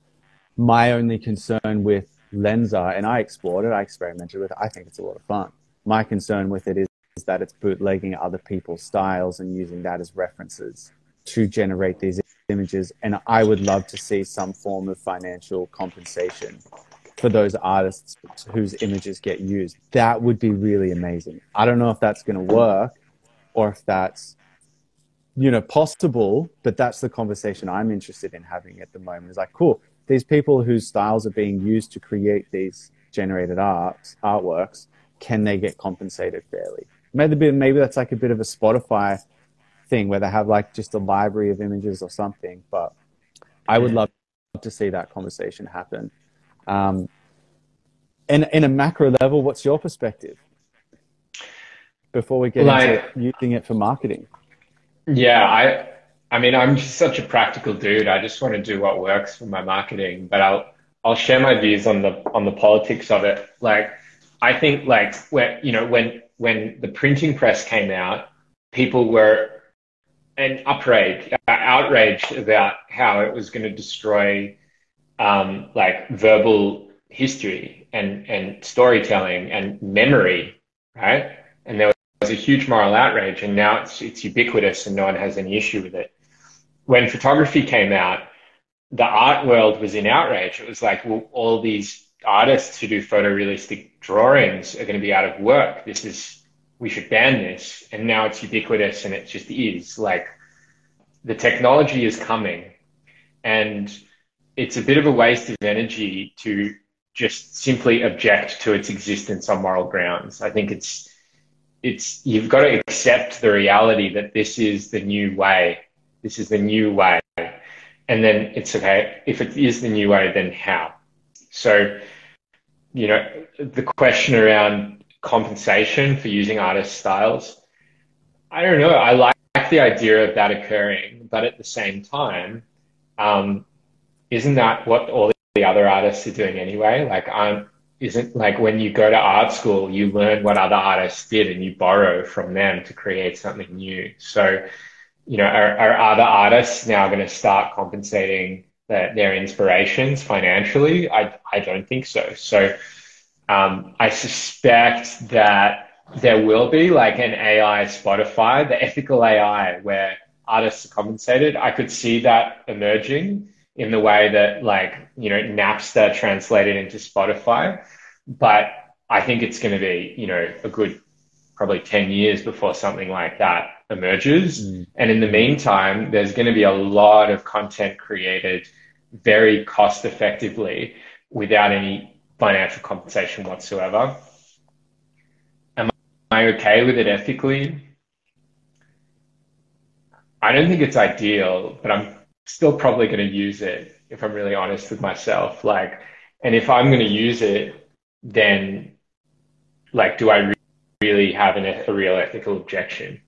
my only concern with Lensa, and I explored it, I experimented with it, I think it's a lot of fun. My concern with it is, is that it's bootlegging other people's styles and using that as references to generate these images. And I would love to see some form of financial compensation for those artists whose images get used. That would be really amazing. I don't know if that's going to work or if that's you know possible but that's the conversation i'm interested in having at the moment is like cool these people whose styles are being used to create these generated art artworks can they get compensated fairly? Maybe maybe that's like a bit of a spotify thing where they have like just a library of images or something but i would love to see that conversation happen. Um, and in a macro level what's your perspective before we get Like- into using it for marketing? Yeah, I I mean I'm just such a practical dude. I just want to do what works for my marketing, but I'll I'll share my views on the on the politics of it. Like I think like when you know when when the printing press came out, people were and outrage outraged about how it was going to destroy um, like verbal history and and storytelling and memory, right? And there was a huge moral outrage, and now it's it's ubiquitous, and no one has any issue with it. When photography came out, the art world was in outrage. It was like, well, all these artists who do photorealistic drawings are going to be out of work. This is we should ban this, and now it's ubiquitous, and it just is like the technology is coming, and it's a bit of a waste of energy to just simply object to its existence on moral grounds. I think it's it's you've got to accept the reality that this is the new way. This is the new way. And then it's okay. If it is the new way, then how? So, you know, the question around compensation for using artist styles, I don't know. I like the idea of that occurring, but at the same time, um, isn't that what all the other artists are doing anyway. Like, aren't isn't like when you go to art school, you learn what other artists did and you borrow from them to create something new. So, you know, are, are other artists now going to start compensating their, their inspirations financially? I, I don't think so. So, um, I suspect that there will be like an AI Spotify, the ethical AI where artists are compensated. I could see that emerging in the way that like, you know, Napster translated into Spotify. But I think it's going to be, you know, a good probably 10 years before something like that emerges. Mm. And in the meantime, there's going to be a lot of content created very cost effectively without any financial compensation whatsoever. Am I okay with it ethically? I don't think it's ideal, but I'm still probably going to use it if I'm really honest with myself. Like, and if I'm going to use it, then like, do I really have an, a real ethical objection?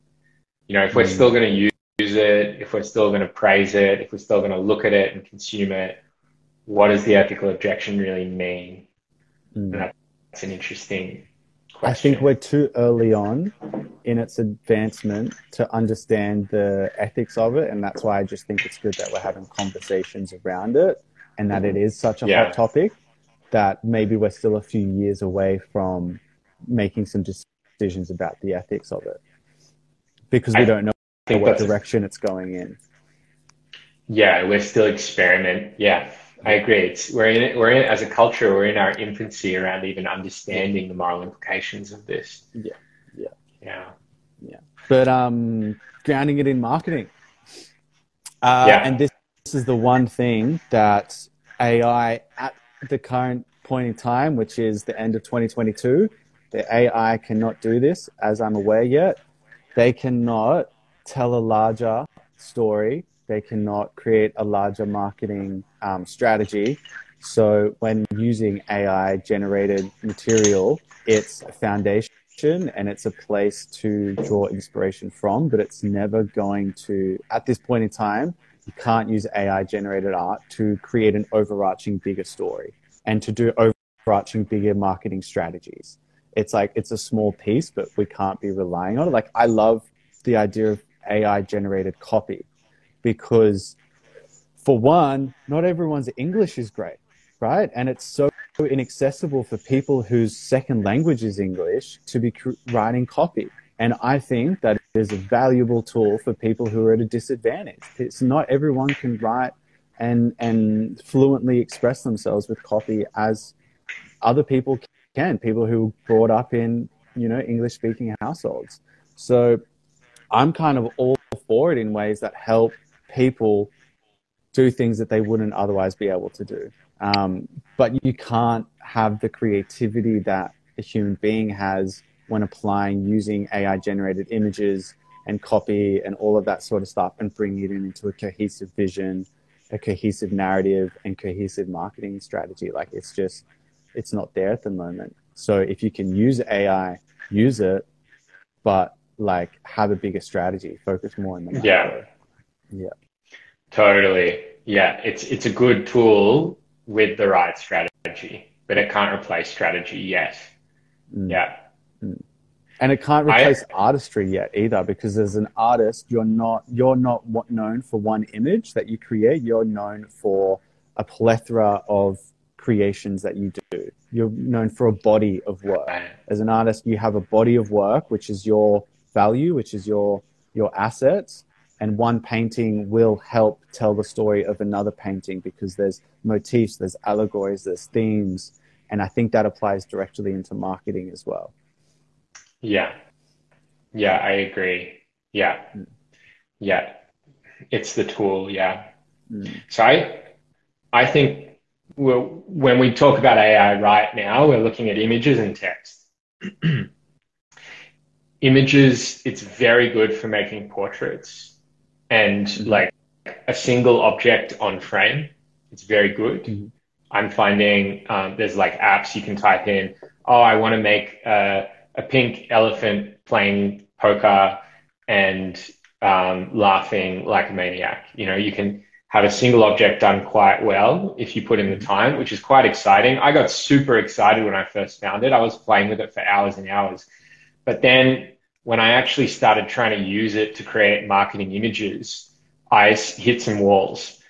You know, if we're mm. still going to use it, if we're still going to praise it, if we're still going to look at it and consume it, what does the ethical objection really mean? Mm. And that's an interesting question. I think we're too early on in its advancement to understand the ethics of it. And that's why I just think it's good that we're having conversations around it and that it is such a yeah. hot topic that maybe we're still a few years away from making some decisions about the ethics of it because we I don't know what direction it's going in. Yeah, we're still experiment. Yeah, I agree. It's, we're in it. We're in as a culture. We're in our infancy around even understanding the moral implications of this. Yeah, yeah, yeah, yeah. But um, grounding it in marketing. Uh, yeah. And this, this is the one thing that AI at the current point in time, which is the end of 2022, the AI cannot do this, as I'm aware yet. They cannot tell a larger story they cannot create a larger marketing um, strategy. So when using AI generated material, it's a foundation and it's a place to draw inspiration from, but it's never going to, at this point in time, you can't use AI generated art to create an overarching bigger story and to do overarching bigger marketing strategies. It's like it's a small piece, but we can't be relying on it. Like I love the idea of AI generated copy because for one, not everyone's English is great, right? And it's so inaccessible for people whose second language is English to be writing copy. And I think that is a valuable tool for people who are at a disadvantage. It's not everyone can write and and fluently express themselves with copy as other people can. People who were brought up in you know English speaking households. So I'm kind of all for it in ways that help people do things that they wouldn't otherwise be able to do. Um, but you can't have the creativity that a human being has when applying using AI generated images and copy and all of that sort of stuff and bringing it into a cohesive vision, a cohesive narrative, and cohesive marketing strategy. Like it's just, it's not there at the moment. So if you can use AI, use it, but like have a bigger strategy, focus more on the macro. Yeah. Yeah. Totally. Yeah. It's it's a good tool with the right strategy, but it can't replace strategy yet. Mm. Yeah. Mm. And it can't replace I, artistry yet either, because as an artist, you're not you're not known for one image that you create. You're known for a plethora of creations that you do. You're known for a body of work. As an artist, you have a body of work, which is your value, which is your your assets, and one painting will help tell the story of another painting because there's motifs, there's allegories, there's themes, and I think that applies directly into marketing as well. Yeah, yeah, I agree. Yeah, mm. yeah, it's the tool. Yeah. Mm. So I, I think when we talk about AI right now, we're looking at images and text. images, it's very good for making portraits and mm-hmm. like a single object on frame. It's very good. Mm-hmm. I'm finding um, there's like apps you can type in, oh, I want to make a, a pink elephant playing poker and um, laughing like a maniac. You know, you can have a single object done quite well if you put in the mm-hmm. time, which is quite exciting. I got super excited when I first found it. I was playing with it for hours and hours. But then when I actually started trying to use it to create marketing images, I hit some walls.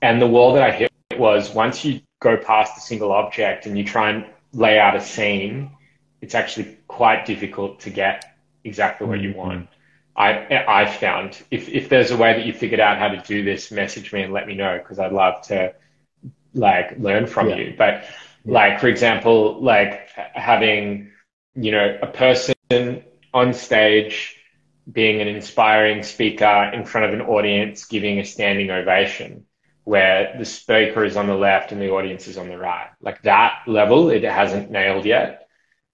And the wall that I hit was once you go past a single object and you try and lay out a scene, it's actually quite difficult to get exactly what you mm-hmm. want. I I found if if there's a way that you figured out how to do this, message me and let me know because I'd love to like learn from yeah. you. But yeah. like for example, like having you know a person on stage being an inspiring speaker in front of an audience giving a standing ovation where the speaker is on the left and the audience is on the right like that level it hasn't nailed yet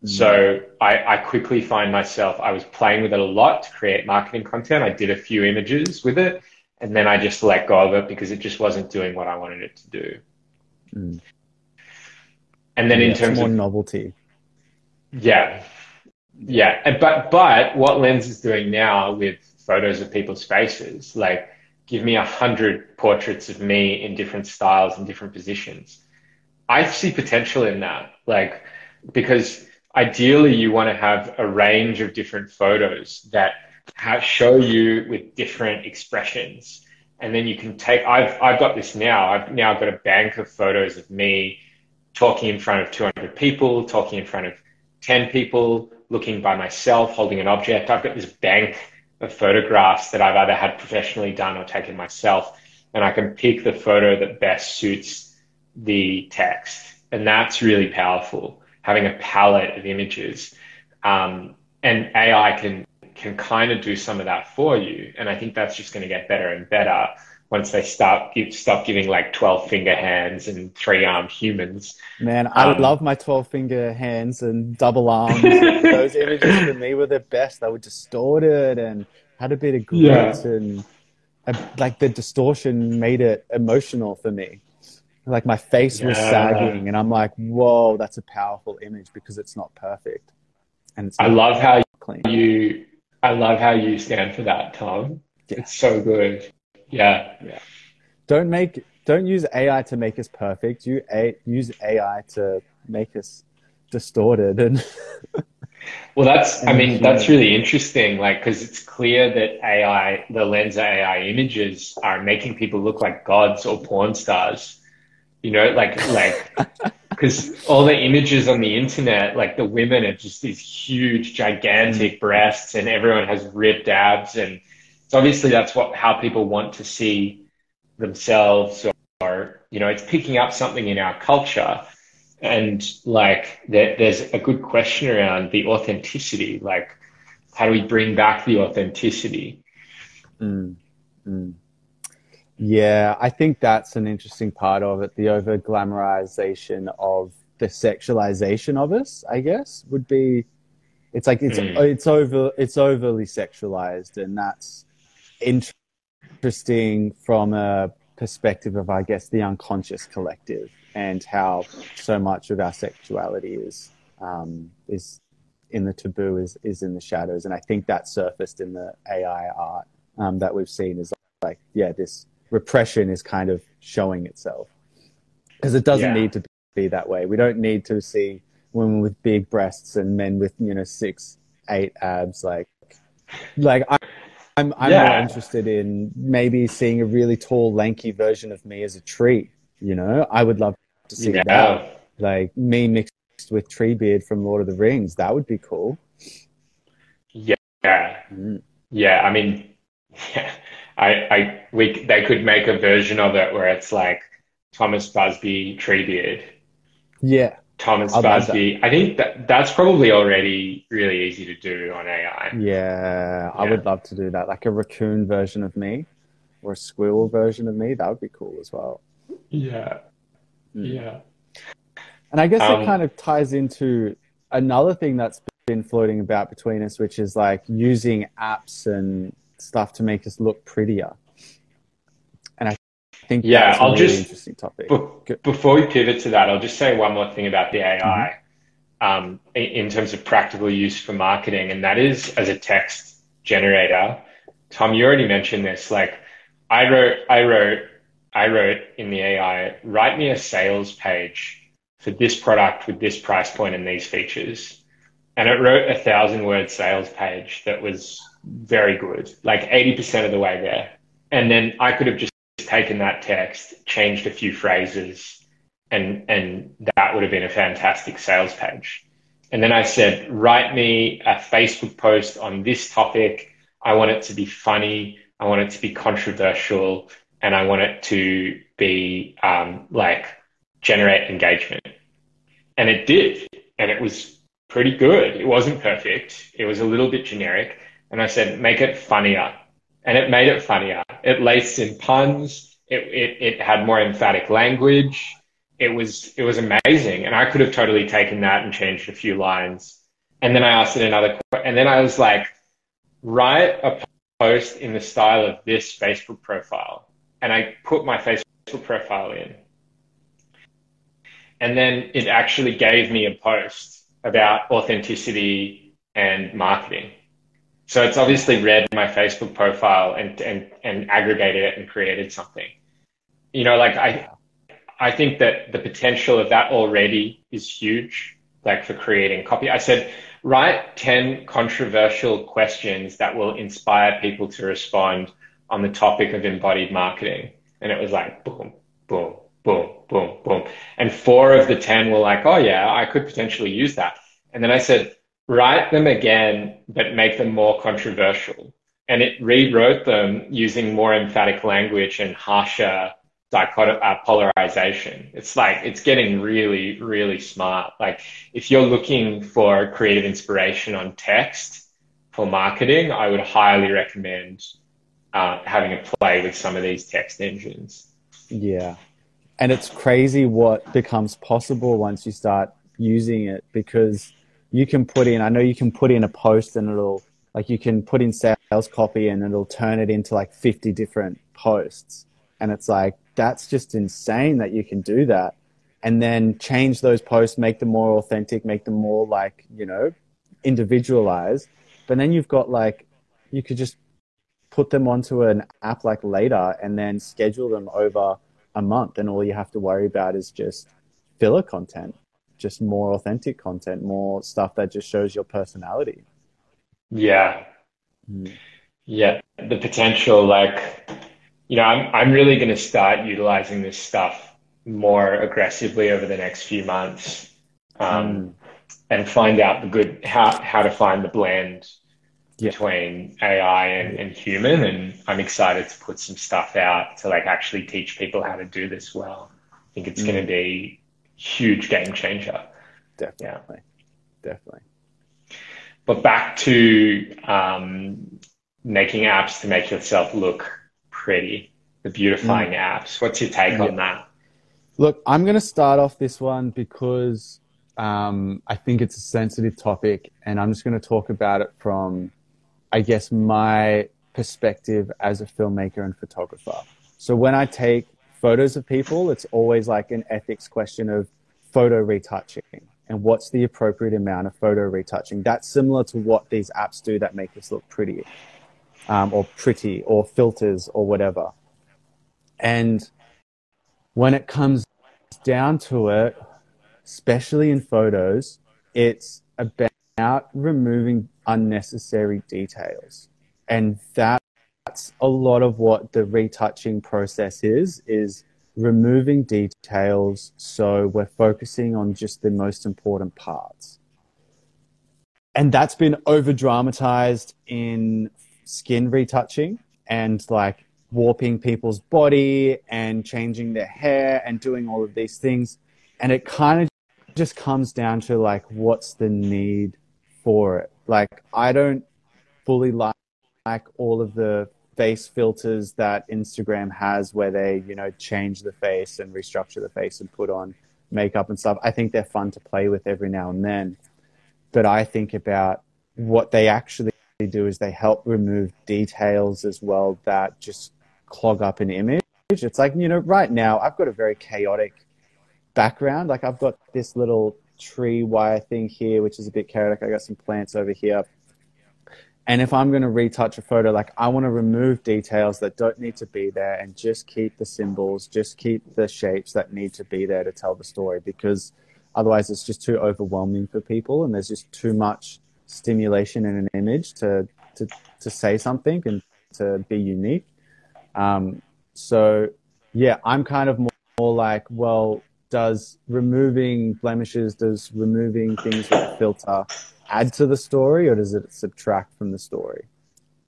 so I, I quickly find myself, I was playing with it a lot to create marketing content. I did a few images with it and then I just let go of it because it just wasn't doing what I wanted it to do. Mm. And then yeah, in terms more of novelty. Yeah. Yeah. And, But, but what Lensa is doing now with photos of people's faces, like give me a hundred portraits of me in different styles and different positions. I see potential in that. Like, because ideally you want to have a range of different photos that have, show you with different expressions. And then you can take, I've, I've got this now. I've now got a bank of photos of me talking in front of 200 people, talking in front of 10 people, looking by myself, holding an object. I've got this bank of photographs that I've either had professionally done or taken myself. And I can pick the photo that best suits the text. And that's really powerful having a palette of images. Um, and AI can can kind of do some of that for you. And I think that's just going to get better and better once they start give, stop giving like 12 finger hands and three armed humans. Man, I um, love my 12 finger hands and double arms. Those images for me were the best. They were distorted and had a bit of grit yeah. and uh, like the distortion made it emotional for me like my face yeah. was sagging and i'm like whoa that's a powerful image because it's not perfect. And it's i love how clean. you i love how you stand for that tom. Yeah. it's so good. Yeah. Yeah. Don't make don't use ai to make us perfect. You a, use ai to make us distorted and well that's i mean that's really interesting like because it's clear that ai the Lensa ai images are making people look like gods or porn stars you know, like like because all the images on the internet, like the women are just these huge, gigantic breasts, and everyone has ripped abs, and so obviously that's what how people want to see themselves, or, you know, it's picking up something in our culture, and like there, there's a good question around the authenticity, like how do we bring back the authenticity? Mm, mm. Yeah, I think that's an interesting part of it. The over glamorization of the sexualization of us, I guess, would be. It's like it's mm. it's over it's overly sexualized, and that's interesting from a perspective of, I guess, the unconscious collective and how so much of our sexuality is um, is in the taboo is is in the shadows, and I think that surfaced in the AI art um, that we've seen is like yeah this repression is kind of showing itself because it doesn't yeah. need to be that way. We don't need to see women with big breasts and men with you know six, eight abs. Like, like I, I'm I'm yeah. more interested in maybe seeing a really tall, lanky version of me as a tree. You know, I would love to see yeah. that. Like me mixed with Treebeard from Lord of the Rings. That would be cool. Yeah. Mm. Yeah. I mean, yeah. I, I, we, they could make a version of it where it's like Thomas Busby Treebeard. Yeah. Thomas I'll Busby. I think that that's probably already really easy to do on AI. Yeah, I would love to do that. Like a raccoon version of me or a squirrel version of me. That would be cool as well. Yeah. Mm. Yeah. And I guess um, it kind of ties into another thing that's been floating about between us, which is like using apps and stuff to make us look prettier. And I think yeah, I'll really just interesting topic. Be- before we pivot to that, I'll just say one more thing about the AI mm-hmm. um, in, in terms of practical use for marketing, and that is as a text generator. Tom, you already mentioned this. Like, I wrote, I wrote I wrote in the AI, write me a sales page for this product with this price point and these features. And it wrote a thousand word sales page that was very good, like 80% of the way there. And then I could have just taken that text, changed a few phrases, and, and that would have been a fantastic sales page. And then I said, write me a Facebook post on this topic. I want it to be funny. I want it to be controversial and I want it to be um, like generate engagement. And it did. And it was pretty good. It wasn't perfect. It was a little bit generic. And I said, make it funnier. And it made it funnier. It laced in puns. It, it, it had more emphatic language. It was, it was amazing. And I could have totally taken that and changed a few lines. And then I asked it another, question. and then I was like, write a post in the style of this Facebook profile. And I put my Facebook profile in. And then it actually gave me a post about authenticity and marketing. So it's obviously read my Facebook profile and, and, and aggregated it and created something. You know, like I, I think that the potential of that already is huge, like for creating copy. I said, write 10 controversial questions that will inspire people to respond on the topic of embodied marketing. And it was like, boom, boom, boom, boom, boom. And four of the 10 were like, oh yeah, I could potentially use that. And then I said, write them again, but make them more controversial. And it rewrote them using more emphatic language and harsher dichotomy, uh, polarization. It's like, it's getting really, really smart. Like if you're looking for creative inspiration on text for marketing, I would highly recommend uh, having a play with some of these text engines. Yeah. And it's crazy what becomes possible once you start using it because you can put in, I know you can put in a post and it'll, like you can put in sales copy and it'll turn it into like 50 different posts. And it's like, that's just insane that you can do that. And then change those posts make them more authentic make them more like you know individualized. But then you've got like you could just put them onto an app like later and then schedule them over a month and all you have to worry about is just filler content just more authentic content more stuff that just shows your personality yeah mm. yeah the potential like you know, I'm I'm really going to start utilizing this stuff more aggressively over the next few months, um, mm. and find out the good how how to find the blend yeah. between AI and, and human. And I'm excited to put some stuff out to like actually teach people how to do this well. I think it's mm. going to be huge game changer. Definitely, yeah. definitely. But back to um, making apps to make yourself look pretty, the beautifying mm. apps. What's your take yeah. on that? Look, I'm going to start off this one because um, I think it's a sensitive topic, and I'm just going to talk about it from, I guess, my perspective as a filmmaker and photographer. So when I take photos of people, it's always like an ethics question of photo retouching and what's the appropriate amount of photo retouching. That's similar to what these apps do that make us look pretty um, or pretty or filters or whatever. And when it comes down to it, especially in photos, it's about removing unnecessary details. And that's a lot of what the retouching process is, is removing details so we're focusing on just the most important parts. And that's been over dramatized in skin retouching and like warping people's body and changing their hair and doing all of these things. And it kind of just comes down to like, what's the need for it? Like, I don't fully like, like all of the face filters that Instagram has where they, you know, change the face and restructure the face and put on makeup and stuff. I think they're fun to play with every now and then. But I think about what they actually do is they help remove details as well that just clog up an image. It's like, you know, right now I've got a very chaotic background. Like I've got this little tree wire thing here, which is a bit chaotic. I got some plants over here. And if I'm going to retouch a photo, like I want to remove details that don't need to be there and just keep the symbols, just keep the shapes that need to be there to tell the story because otherwise it's just too overwhelming for people and there's just too much stimulation in an image to, to, to say something and to be unique. Um, so yeah, I'm kind of more, more like, well, does removing blemishes, does removing things with a filter add to the story or does it subtract from the story?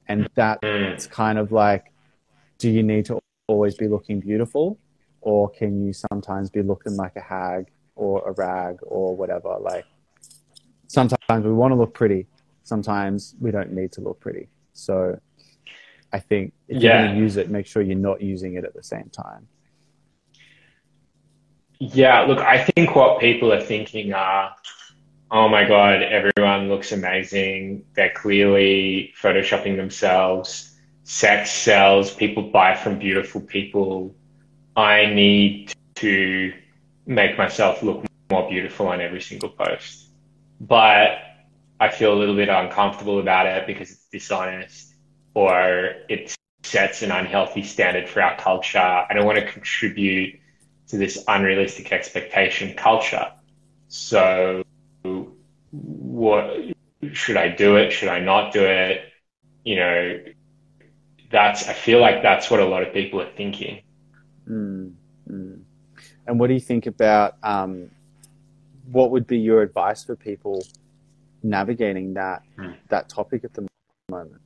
And that's kind of like, do you need to always be looking beautiful or can you sometimes be looking like a hag or a rag or whatever? Like sometimes we want to look pretty. Sometimes we don't need to look pretty. So I think if Yeah. you're going to use it, make sure you're not using it at the same time. Yeah, look, I think what people are thinking are, oh my God, everyone looks amazing. They're clearly photoshopping themselves. Sex sells. People buy from beautiful people. I need to make myself look more beautiful on every single post. But I feel a little bit uncomfortable about it because it's dishonest or it sets an unhealthy standard for our culture. I don't want to contribute to this unrealistic expectation culture. So, what should I do it? Should I not do it? You know, that's, I feel like that's what a lot of people are thinking. Mm, mm. And what do you think about um, what would be your advice for people navigating that Hmm. that topic at the moment?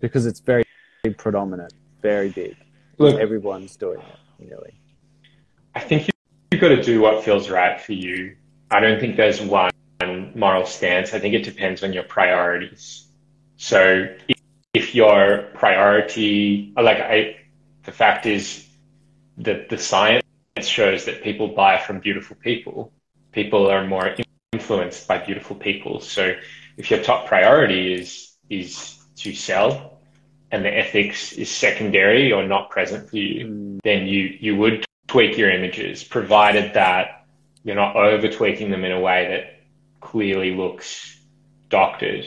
Because it's very predominant, very big. Look, Everyone's doing it, really. I think you- you've got to do what feels right for you. I don't think there's one moral stance. I think it depends on your priorities. So if, if your priority, like I, the fact is that the science shows that people buy from beautiful people. People are more influenced by beautiful people. So if your top priority is is to sell and the ethics is secondary or not present for you, Mm, then you you would tweak your images, provided that you're not over tweaking them in a way that clearly looks doctored.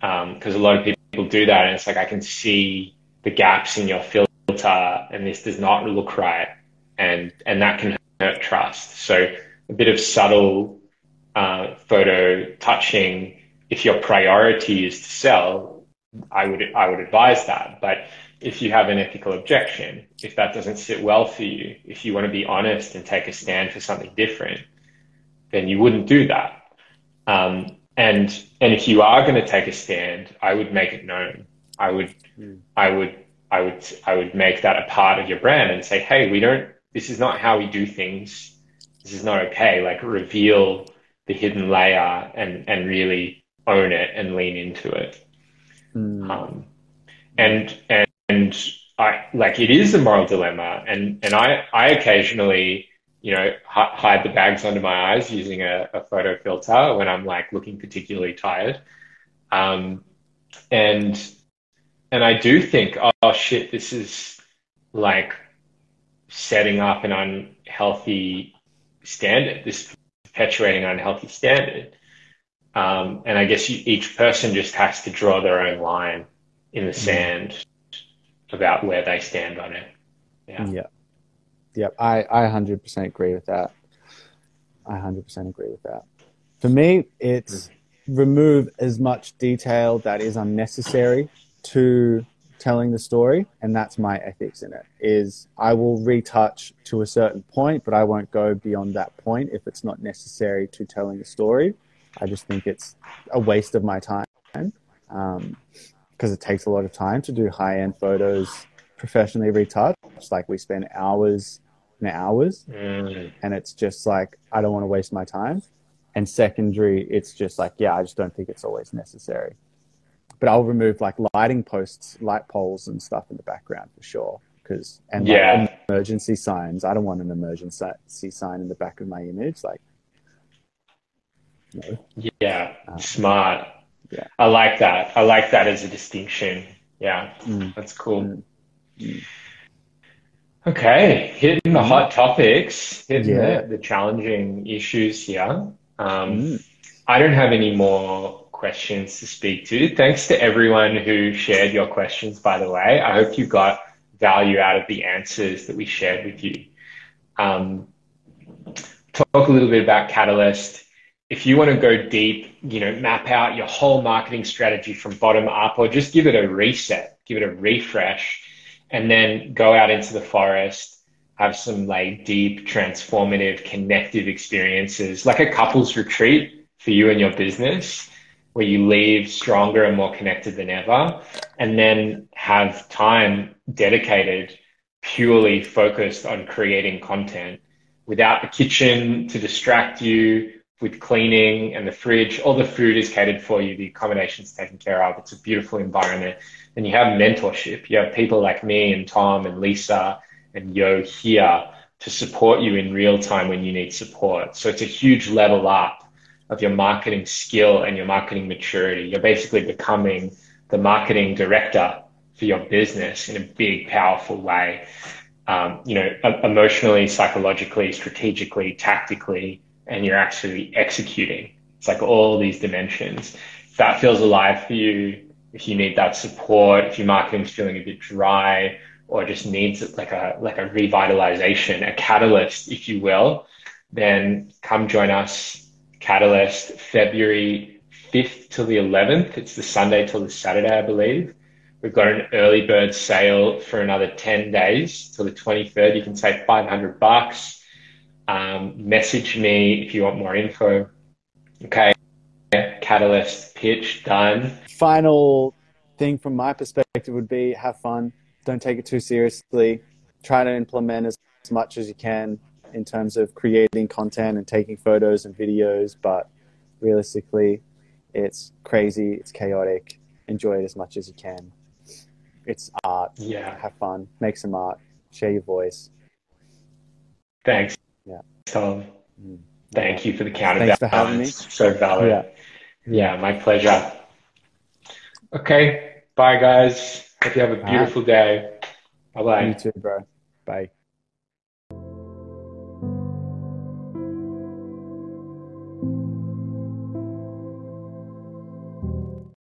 Because a lot of people do that, and it's like I can see the gaps in your filter, and this does not look right, and and that can hurt trust. So a bit of subtle uh, photo touching, if your priority is to sell, I would I would advise that. But if you have an ethical objection, if that doesn't sit well for you, if you want to be honest and take a stand for something different, then you wouldn't do that. Um, and and if you are going to take a stand, I would make it known. I would Mm. I would I would I would make that a part of your brand and say, hey, we don't. This is not how we do things. This is not okay. Like reveal the hidden layer and and really own it and lean into it. Mm, Um, and and and I like it is a moral dilemma, and and I I occasionally you know hi- hide the bags under my eyes using a, a photo filter when I'm like looking particularly tired, um, and and I do think oh shit this is like setting up an unhealthy standard, this perpetuating unhealthy standard. Um, and I guess you, each person just has to draw their own line in the sand about where they stand on it. Yeah. Yeah. Yep. I, I 100% agree with that. I 100% agree with that. For me, it's remove as much detail that is unnecessary to telling the story. And that's my ethics in it is I will retouch to a certain point, but I won't go beyond that point if it's not necessary to telling the story. I just think it's a waste of my time um, because it takes a lot of time to do high end photos professionally retouched. Like we spend hours and hours, Mm, and it's just like I don't want to waste my time. And secondary, it's just like yeah, I just don't think it's always necessary. But I'll remove like lighting posts, light poles, and stuff in the background for sure. Because and like, Yeah. emergency signs. I don't want an emergency sign in the back of my image. Like no. yeah. Um, Smart. yeah. I like that. I like that as a distinction. Yeah. Mm. That's cool. Mm. Mm. Okay, hitting the hot topics, hitting Yeah. the, the challenging issues here. Um, Mm. I don't have any more questions to speak to. Thanks to everyone who shared your questions, by the way. I hope you got value out of the answers that we shared with you. Um, talk a little bit about Catalyst. If you want to go deep, you know, map out your whole marketing strategy from bottom up or just give it a reset, give it a refresh, and then go out into the forest, have some like deep, transformative, connective experiences, like a couples retreat for you and your business, where you leave stronger and more connected than ever, and then have time dedicated purely focused on creating content without the kitchen to distract you with cleaning and the fridge. All the food is catered for you, the accommodation's taken care of. It's a beautiful environment. And you have mentorship. You have people like me and Tom and Lisa and Yo here to support you in real time when you need support. So it's a huge level up of your marketing skill and your marketing maturity. You're basically becoming the marketing director for your business in a big, powerful way. Um, you know, emotionally, psychologically, strategically, tactically, and you're actually executing. It's like all these dimensions. If that feels alive for you, if you need that support, if your marketing's feeling a bit dry, or just needs like a like a revitalization, a catalyst, if you will, then come join us. Catalyst, February 5th till the 11th. It's the Sunday till the Saturday, I believe. We've got an early bird sale for another 10 days till the 23rd. You can save 500 bucks. Um, message me if you want more info. Okay. Catalyst pitch done. Final thing from my perspective would be have fun. Don't take it too seriously. Try to implement as, as much as you can in terms of creating content and taking photos and videos, but realistically, it's crazy, it's chaotic. Enjoy it as much as you can. It's art. Yeah. Have fun. Make some art. Share your voice. Thanks. Yeah. Tom. Mm. Thank you for the Thanks for having me. So valid. Yeah. Yeah, my pleasure. Okay. Bye, guys. Hope you have a right. beautiful day. Bye bye. You too, bro. Bye.